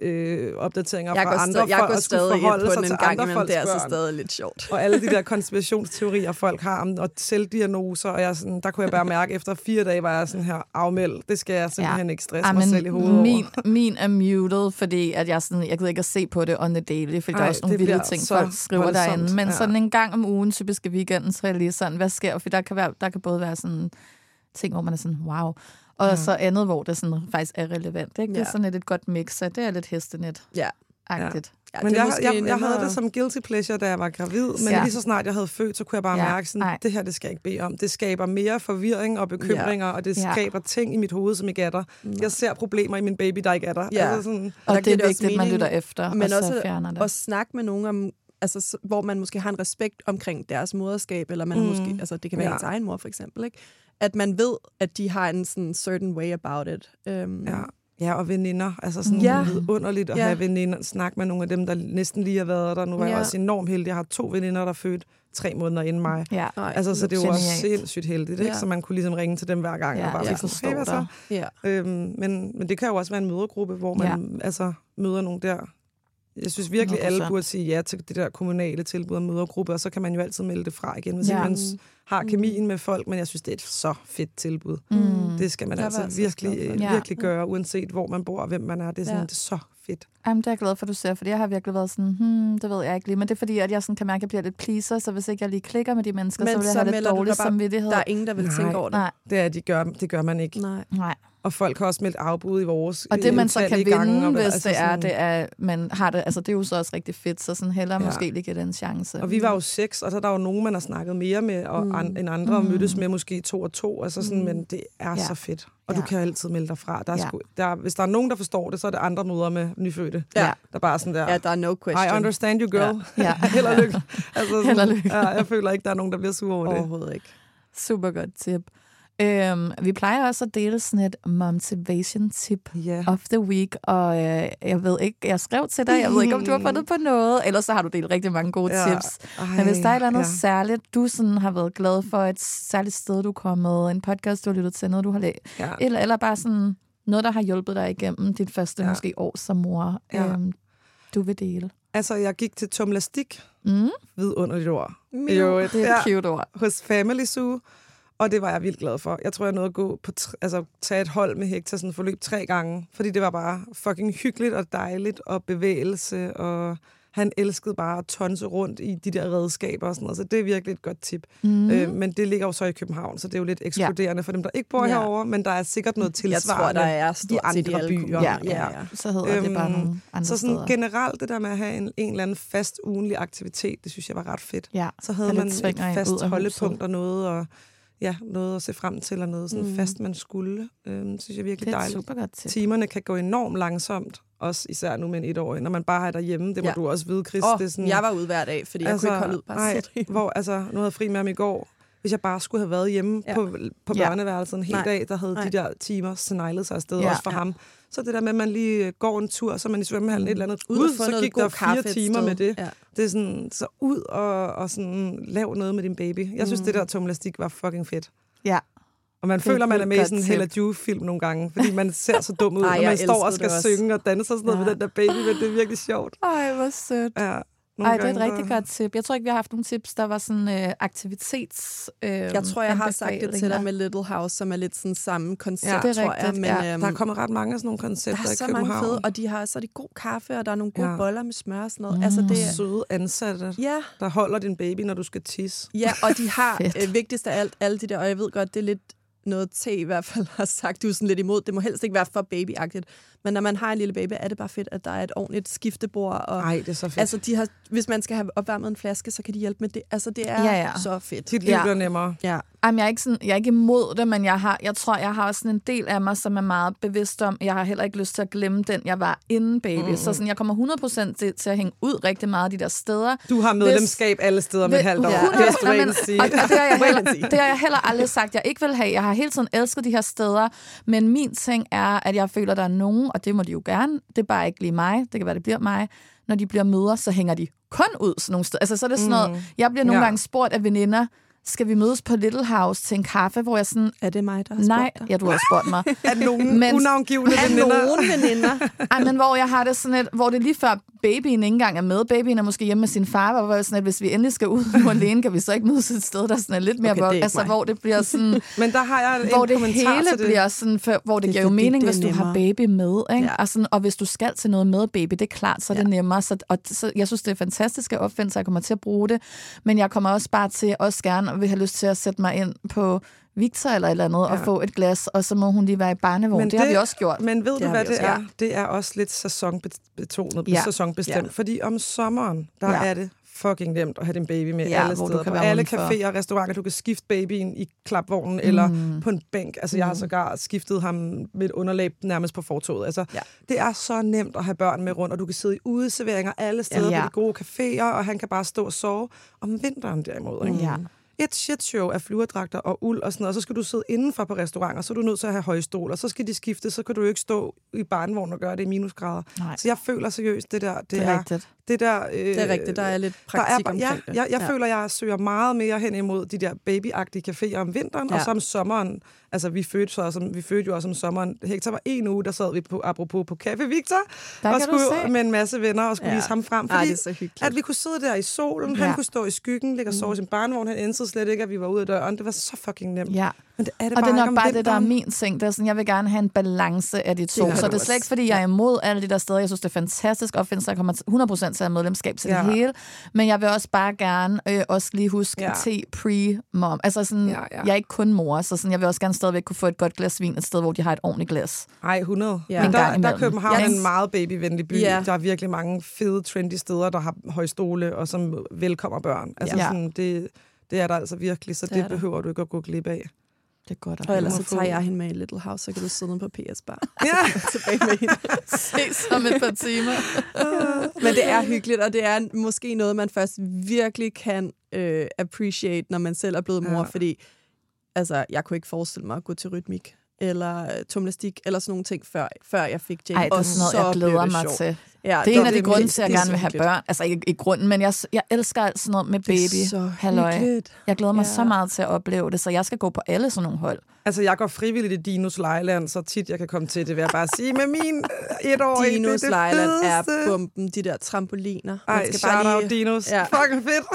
8.000 øh, opdateringer Jeg fra andre st- jeg folk, går og skulle stadig forholde sig til andre imellem. folks Det er altså børn. stadig lidt sjovt. Og alle de der konspirationsteorier, folk har om og selvdiagnoser, og jeg sådan, der kunne jeg bare mærke, efter fire dage var jeg sådan her afmeldt. Det skal jeg simpelthen ja. ikke stresse Ej, mig selv i hovedet min, min er muted, fordi at jeg, sådan, jeg gider ikke at se på det on the daily, fordi Ej, der er også nogle vilde ting, så folk skriver voldsomt, derinde. Men ja. sådan en gang om ugen, typisk i weekenden, så er jeg lige sådan, hvad sker? For der kan, være, der kan både være sådan ting, hvor man er sådan, wow. Og ja. så andet, hvor det sådan faktisk er relevant. Ikke? Det er Ja. sådan et, et godt mix af, det er lidt hestenet-agtigt. Ja. Ja, Men det er jeg, jeg, jeg havde det som guilty pleasure, da jeg var gravid, men Ja. lige så snart jeg havde født, så kunne jeg bare Ja, mærke, sådan, det her det skal jeg ikke bede om. Det skaber mere forvirring og bekymringer, og det Ja. skaber ting i mit hoved, som ikke er der. Jeg ser problemer i min baby, der ikke er der. Ja. Altså sådan, Og, der og det er vigtigt, at man lytter efter, men og så også fjerner det. at snakke med nogen om, altså, hvor man måske har en respekt omkring deres moderskab, eller man mm. Måske, altså det kan være ja. Ja. ens egen mor for eksempel, ikke? at man ved, at de har en sådan certain way about it. Um, Ja. Ja, og veninder. Altså sådan Ja. ja. vidunderligt at Ja. ja. have veninder. Snakke med nogle af dem, der næsten lige har været der. Nu var ja. Ja. jeg også enormt heldig. Jeg har to veninder, der er født tre måneder inden mig. ja. Altså, så det er jo også sindssygt heldigt, ikke? Ja. Så man kunne ligesom ringe til dem hver gang. Ja, og bare jeg sige hey, hvad så? ja. Øhm, men, men det kan jo også være en mødergruppe, hvor man ja. altså, møder nogen der. Jeg synes virkelig, 100%. alle burde sige ja til det der kommunale tilbud om mødergruppe, og så kan man jo altid melde det fra igen, hvis Ja. man har kemien med folk, men jeg synes, det er et så fedt tilbud. Mm. Det skal man var altså altså virkelig, for det. Ja. virkelig gøre, uanset hvor man bor og hvem man er. Det er, sådan, Ja. det er så fedt. Jamen, det er jeg glad for, du ser, fordi jeg har virkelig været sådan, hmm, det ved jeg ikke lige. Men det er fordi, at jeg sådan kan mærke, at jeg bliver lidt pleaser, så hvis ikke jeg lige klikker med de mennesker, Men så vil jeg så have lidt dårlig bare- samvittighed. Der er ingen, der vil Nej. tænke over det. Nej, Det, er, de gør, det gør man ikke. Nej. nej. Og folk har også meldt afbud i vores Og det, man så kan utallige gange, vinde, og- hvis altså det er, sådan- det er, man har det, altså det er jo så også rigtig fedt, så sådan hellere ja. Måske lige give det en chance. Og vi var jo seks, og så er der jo nogen, man har snakket mere med, og Mm. mm. an, end andre, og mødtes med måske to og to. Altså sådan, Mm. Men det er Ja. så fedt. Og Ja. du kan altid melde dig fra. Der er Ja. sgu, der, hvis der er nogen, der forstår det, så er det andre møder med nyfødte. Ja. Der bare sådan der, Ja, der er no question. I understand you, girl. Ja. Ja. Held og lykke. Altså, sådan, Held og lykke. Ja, jeg føler ikke, der er nogen, der bliver sur over det. Overhovedet ikke. Super godt tip. Øhm, vi plejer også at dele sådan et motivation tip Ja. of the week, og øh, jeg ved ikke, jeg skrev til dig, jeg ved ikke, om du har fundet på noget, ellers så har du delt rigtig mange gode Ja. tips. Ej, Men hvis der er et eller andet ja. særligt, du sådan har været glad for, et særligt sted, du er kommet, en podcast, du har lyttet til, noget, du har læst, Ja. eller, eller bare sådan noget, der har hjulpet dig igennem dit første ja. Ja. måske år som mor, Ja. øhm, du vil dele. Altså, jeg gik til tomlastik. Mm, Vidunderligt ord. Jo, det er et cute ord. hos Family Zoo, og det var jeg vildt glad for. Jeg tror, jeg nåede at gå på altså, tage et hold med Hector sådan forløb tre gange, fordi det var bare fucking hyggeligt og dejligt og bevægelse, og han elskede bare at tonse rundt i de der redskaber og sådan noget, så det er virkelig et godt tip. Mm. Øh, men det ligger jo så i København, så det er jo lidt ekskluderende for dem, der ikke bor Ja. herovre, men der er sikkert noget Jeg tilsvarende tror, der er i i andre alle byer. Ja, ja, ja. Så hedder det bare Øhm, nogle andre Så sådan steder. generelt det der med at have en, en eller anden fast ugenlig aktivitet, det synes jeg var ret fedt. Ja, Så havde man et fast holdepunkt og noget, og ja, noget at se frem til, og noget sådan Mm. fast, man skulle. Øhm, synes jeg virkelig det er dejligt. super godt tip. Timerne kan gå enormt langsomt, også især nu med en etårig, når man bare har derhjemme, det må Ja. du også vide, Chris. Oh, det er sådan, jeg var ude hver dag, fordi altså, jeg kunne ikke holde ud bare nej, hvor, altså, nu havde jeg fri med ham i går. Hvis jeg bare skulle have været hjemme Ja. på, på Ja. børneværelset en hel Nej. dag, der havde Nej. de der timer sneglet sig afsted, Ja. også for Ja. ham. Så det der med, at man lige øh, går en tur, så man i svømmehallen et eller andet. Ud Ud, og så gik der fire timer med det. Ja. Det er sådan, så ud og, og sådan, lav noget med din baby. Jeg synes, Mm. det der tomlastik var fucking fedt. Ja. Og man Det er føler, man er med i sådan en. Hella Ju-film nogle gange, fordi man ser så dum ud, Ej, når jeg man står og skal synge og danse og sådan noget Ja. med den der baby, men det er virkelig sjovt. Ej, hvor sødt. Ja, nogle Ej, det er et rigtig godt tip. Jeg tror ikke, vi har haft nogle tips, der var sådan øh, aktivitets... Øh, Jeg tror, jeg har sagt det til dig med Little House, som er lidt sådan samme koncept, Ja, det er tror jeg. rigtigt, Men, ja. øhm, Der er kommet ret mange af sådan nogle der koncepter er i så mange København. fede, og de har, så er de god kaffe, og der er nogle gode Ja. boller med smør og sådan noget. Mm. Altså, det er, Søde ansatte, ja, der holder din baby, når du skal tisse. ja, og de har øh, vigtigst af alt, alle de der, og jeg ved godt, det er lidt noget T i hvert fald har sagt, du er sådan lidt imod. Det må helst ikke være for babyagtigt. Men når man har en lille baby, er det bare fedt, at der er et ordentligt skiftebord. Og, Nej, det er så fedt. altså, de har, hvis man skal have opvarmet en flaske, så kan de hjælpe med det. Altså, det er Ja, ja. så fedt. Dit liv Ja. bliver nemmere. Ja. Jamen, jeg er ikke, sådan, jeg er ikke imod det, men jeg, har, jeg tror, jeg har også sådan en del af mig, som er meget bevidst om, jeg har heller ikke lyst til at glemme den, jeg var inden baby. Mm. Så sådan, jeg kommer 100% til, til at hænge ud rigtig meget af de der steder. Du har medlemskab alle steder med halvt år. Ja. Det er Nå, men-. Og, og det, har jeg heller, det har jeg heller aldrig sagt, jeg ikke vil have. Jeg har hele tiden elsket de her steder, men min ting er, at jeg føler, der er nogen, og det må de jo gerne, det er bare ikke lige mig, det kan være, det bliver mig, når de bliver møder, så hænger de kun ud sådan nogle steder. Altså, så er det sådan noget, jeg bliver nogle Ja. gange spurgt af veninder, skal vi mødes på Little House til en kaffe, hvor jeg sådan, Er det mig, der har nej, dig? ja, du har spurgt mig. At nogle Men- unavngivende Er veninder... nogen veninder? Ej, men hvor jeg har det sådan et, hvor det er lige før babyen ikke engang er med. Babyen er måske hjemme med sin far, hvor jeg sådan, at hvis vi endelig skal ud nu alene, kan vi så ikke mødes et sted, der sådan er lidt mere Okay, det er ikke altså, mig. hvor det bliver sådan, Men der har jeg en hvor det kommentar hele til det. bliver sådan, for, hvor det, Det er det giver jo mening, det er hvis du har baby med. Ikke? Ja. Og, sådan, og hvis du skal til noget med baby, det er klart, så er det Ja. nemmere. Så, og, så, jeg synes, det er fantastiske opfindelser, jeg kommer til at bruge det. Men jeg kommer også bare til, også gerne vil have lyst til at sætte mig ind på Victor eller et eller andet, ja. og få et glas, og så må hun lige være i barnevogn. Det, det har vi også gjort. Men ved Det du, hvad det er? ja. Det er også lidt sæsonbetonet, Ja. sæsonbestemt. Ja. Fordi om sommeren, der Ja. er det fucking nemt at have din baby med Ja, alle steder. kan På være alle caféer og restauranter. Du kan skifte babyen i klapvognen mm. eller på en bænk. Altså, jeg har sågar skiftet ham med et underlag nærmest på fortoget. Altså, Ja. det er så nemt at have børn med rundt, og du kan sidde i udeserveringer alle steder Ja. ja. på de gode caféer, og han kan bare stå og sove. Om vinteren derimod, ikke? Ja. Et shit show af flyverdragter og uld og sådan noget, og så skal du sidde indenfor på restauranter, så er du nødt til at have højstol, og så skal de skifte, så kan du jo ikke stå i barnevogn og gøre det i minusgrader. Nej. Så jeg føler seriøst, det der, det, Det er rigtigt. det der... Øh, Det er rigtigt, der er lidt der er, praktik bare- omkring ja, det. jeg, jeg ja. føler, jeg søger meget mere hen imod de der babyagtige caféer om vinteren, ja. Og så om sommeren. Altså, vi fødte, så også, vi fødte jo også om sommeren. Hector var en uge, der sad vi på, apropos på Café Victor, Der og skulle med en masse venner og skulle Ja. vise ham frem. Ej, Fordi det er så hyggeligt. at vi kunne sidde der i solen, Ja. han kunne stå i skyggen, ligge og sove i sin barnevogn, han ændrede slet ikke, at vi var ude af døren. Det var så fucking nemt. Ja. Men det er det Og bare det er nok bare det, der er min ting. Det er sådan, jeg vil gerne have en balance af de to. har Så det er slet ikke, fordi jeg er imod alle de der steder. Jeg synes, det er fantastisk opfindelse. Jeg kommer til 100% til at medlemskab til Ja. det hele. Men jeg vil også bare gerne øh, også lige huske Ja. ja. pre-mom. Altså sådan, Ja, ja. jeg er ikke kun mor, så sådan, jeg vil også gerne stadigvæk kunne få et godt glas vin et sted, hvor de har et ordentligt glas. Ej, 100. Ja. Men En der, der er imellem. København Ja. en meget babyvenlig by. Ja. Der er virkelig mange fede, trendy steder, der har højstole og som velkommer børn. Altså Ja. sådan, det, det er der altså virkelig, så Det det, er behøver du ikke at gå glip af. Det er godt at Og ellers så tager jeg hende med i Little House, så kan du sidde på PS Bar. Ja. tilbage med hende. ses om et par timer. Men det er hyggeligt, og det er måske noget, man først virkelig kan øh, appreciate, når man selv er blevet mor, Ja. fordi altså, jeg kunne ikke forestille mig at gå til rytmik eller øh, tomlastik eller sådan nogle ting, før, før jeg fik Jane. Ej, det er Og sådan noget, så jeg glæder mig sjovt. til. Ja, Det er en af de det grunde til, at jeg er gerne så vil have børn. Altså ikke i grunden, men jeg, jeg elsker alt sådan noget med baby. Det er så Halløj. hyggeligt. Jeg glæder mig Ja. så meget til at opleve det, så jeg skal gå på alle sådan nogle hold. Altså, jeg går frivilligt i Dinos Lejland, så tit jeg kan komme til det, vil jeg bare sige. Med min øh, etårige, Dinos det er det Lejland er bomben, de der trampoliner. Man Ej, skal shout bare out lige Dinos. Ja. Fucking fedt.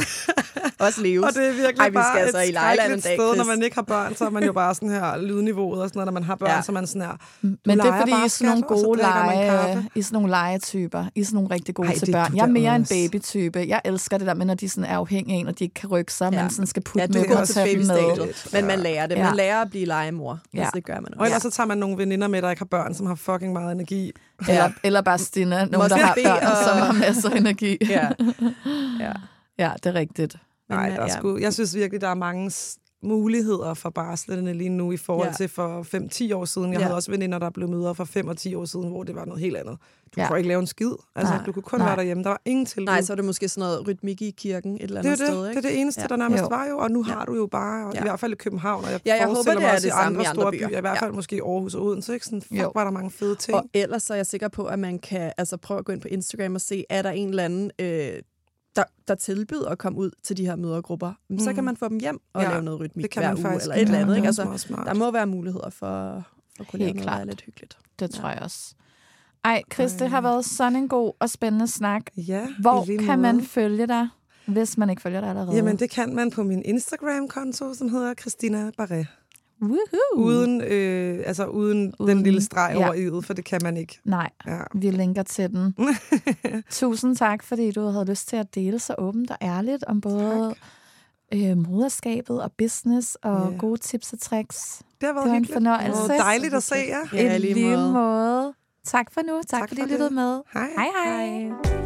også leve. Og det er virkelig Ej, vi bare skal altså et i Lejland en dag, sted, når man ikke har børn, så er man jo bare sådan her lydniveauet og sådan noget. Når man har børn, Ja. så man sådan her. Men det er fordi, bare, I er sådan nogle gode man lege. I sådan nogle legetyper. I er sådan nogle rigtig gode Ej, til børn. Jeg er mere en også. babytype. Jeg elsker det der med, når de sådan er afhængige af en, og de ikke kan rykke sig, Ja. man sådan skal putte Ja, med og tage dem med. men man lærer det. Ja. Man lærer at blive legemor. Ja. Ja. Altså, det gør man Og også. ellers så tager man nogle veninder med, der ikke har børn, som har fucking meget energi. Eller, eller bare Stina, nogen, Måske der har børn, og- som har masser af energi. Ja. ja. ja, det er rigtigt. Men, Nej, der er ja. sgu, jeg synes virkelig, der er mange, muligheder for barslerne lige nu i forhold Ja. til for 5-10 år siden. Jeg Ja. havde også veninder, der blev mødre for 5 og 10 år siden, hvor det var noget helt andet. Du Ja. kunne ikke lave en skid. Altså, Nej. du kunne kun Nej. være derhjemme. Der var ingen tilbud. Nej, så er det måske sådan noget rytmik i kirken et eller det er andet det. sted, det ikke? er det eneste, Ja. der nærmest Jo. var jo. Og nu Ja. har du jo bare, Ja. i hvert fald i København, og jeg Ja, jeg håber, mig det er også det i andre i andre store byer. byer. I hvert Ja. fald måske Aarhus og Odense. Ikke? Sådan, fuck, Jo. var der mange fede ting. Og ellers så er jeg sikker på, at man kan altså, prøve at gå ind på Instagram og se, er der en eller anden, øh, der, der tilbyder at komme ud til de her mødergrupper. Mm. Så kan man få dem hjem og Ja, ja, lave noget rytmik det kan hver man uge, eller et eller andet. Ikke? Altså, der må være muligheder for, for at kunne lave Helt noget, er klart. lidt hyggeligt. Det tror jeg også. Ej, Chris, det har været sådan en god og spændende snak. Ja, Hvor kan man følge dig, hvis man ikke følger dig allerede? Jamen, det kan man på min Instagram-konto, som hedder Christina Barret. Woohoo! Uden, øh, altså uden, uden den lille streg ja. over i'et, for det kan man ikke. Nej, Ja. vi linker til den. Tusind tak, fordi du havde lyst til at dele så åbent og ærligt om både øh, moderskabet og business og Ja. gode tips og tricks. Det har været Det var en fornøjelse. Det var dejligt at se jer. Ja, I lige måde. måde. Tak for nu. Tak, Tak fordi for I lyttede med. Hej. Hej hej. hej.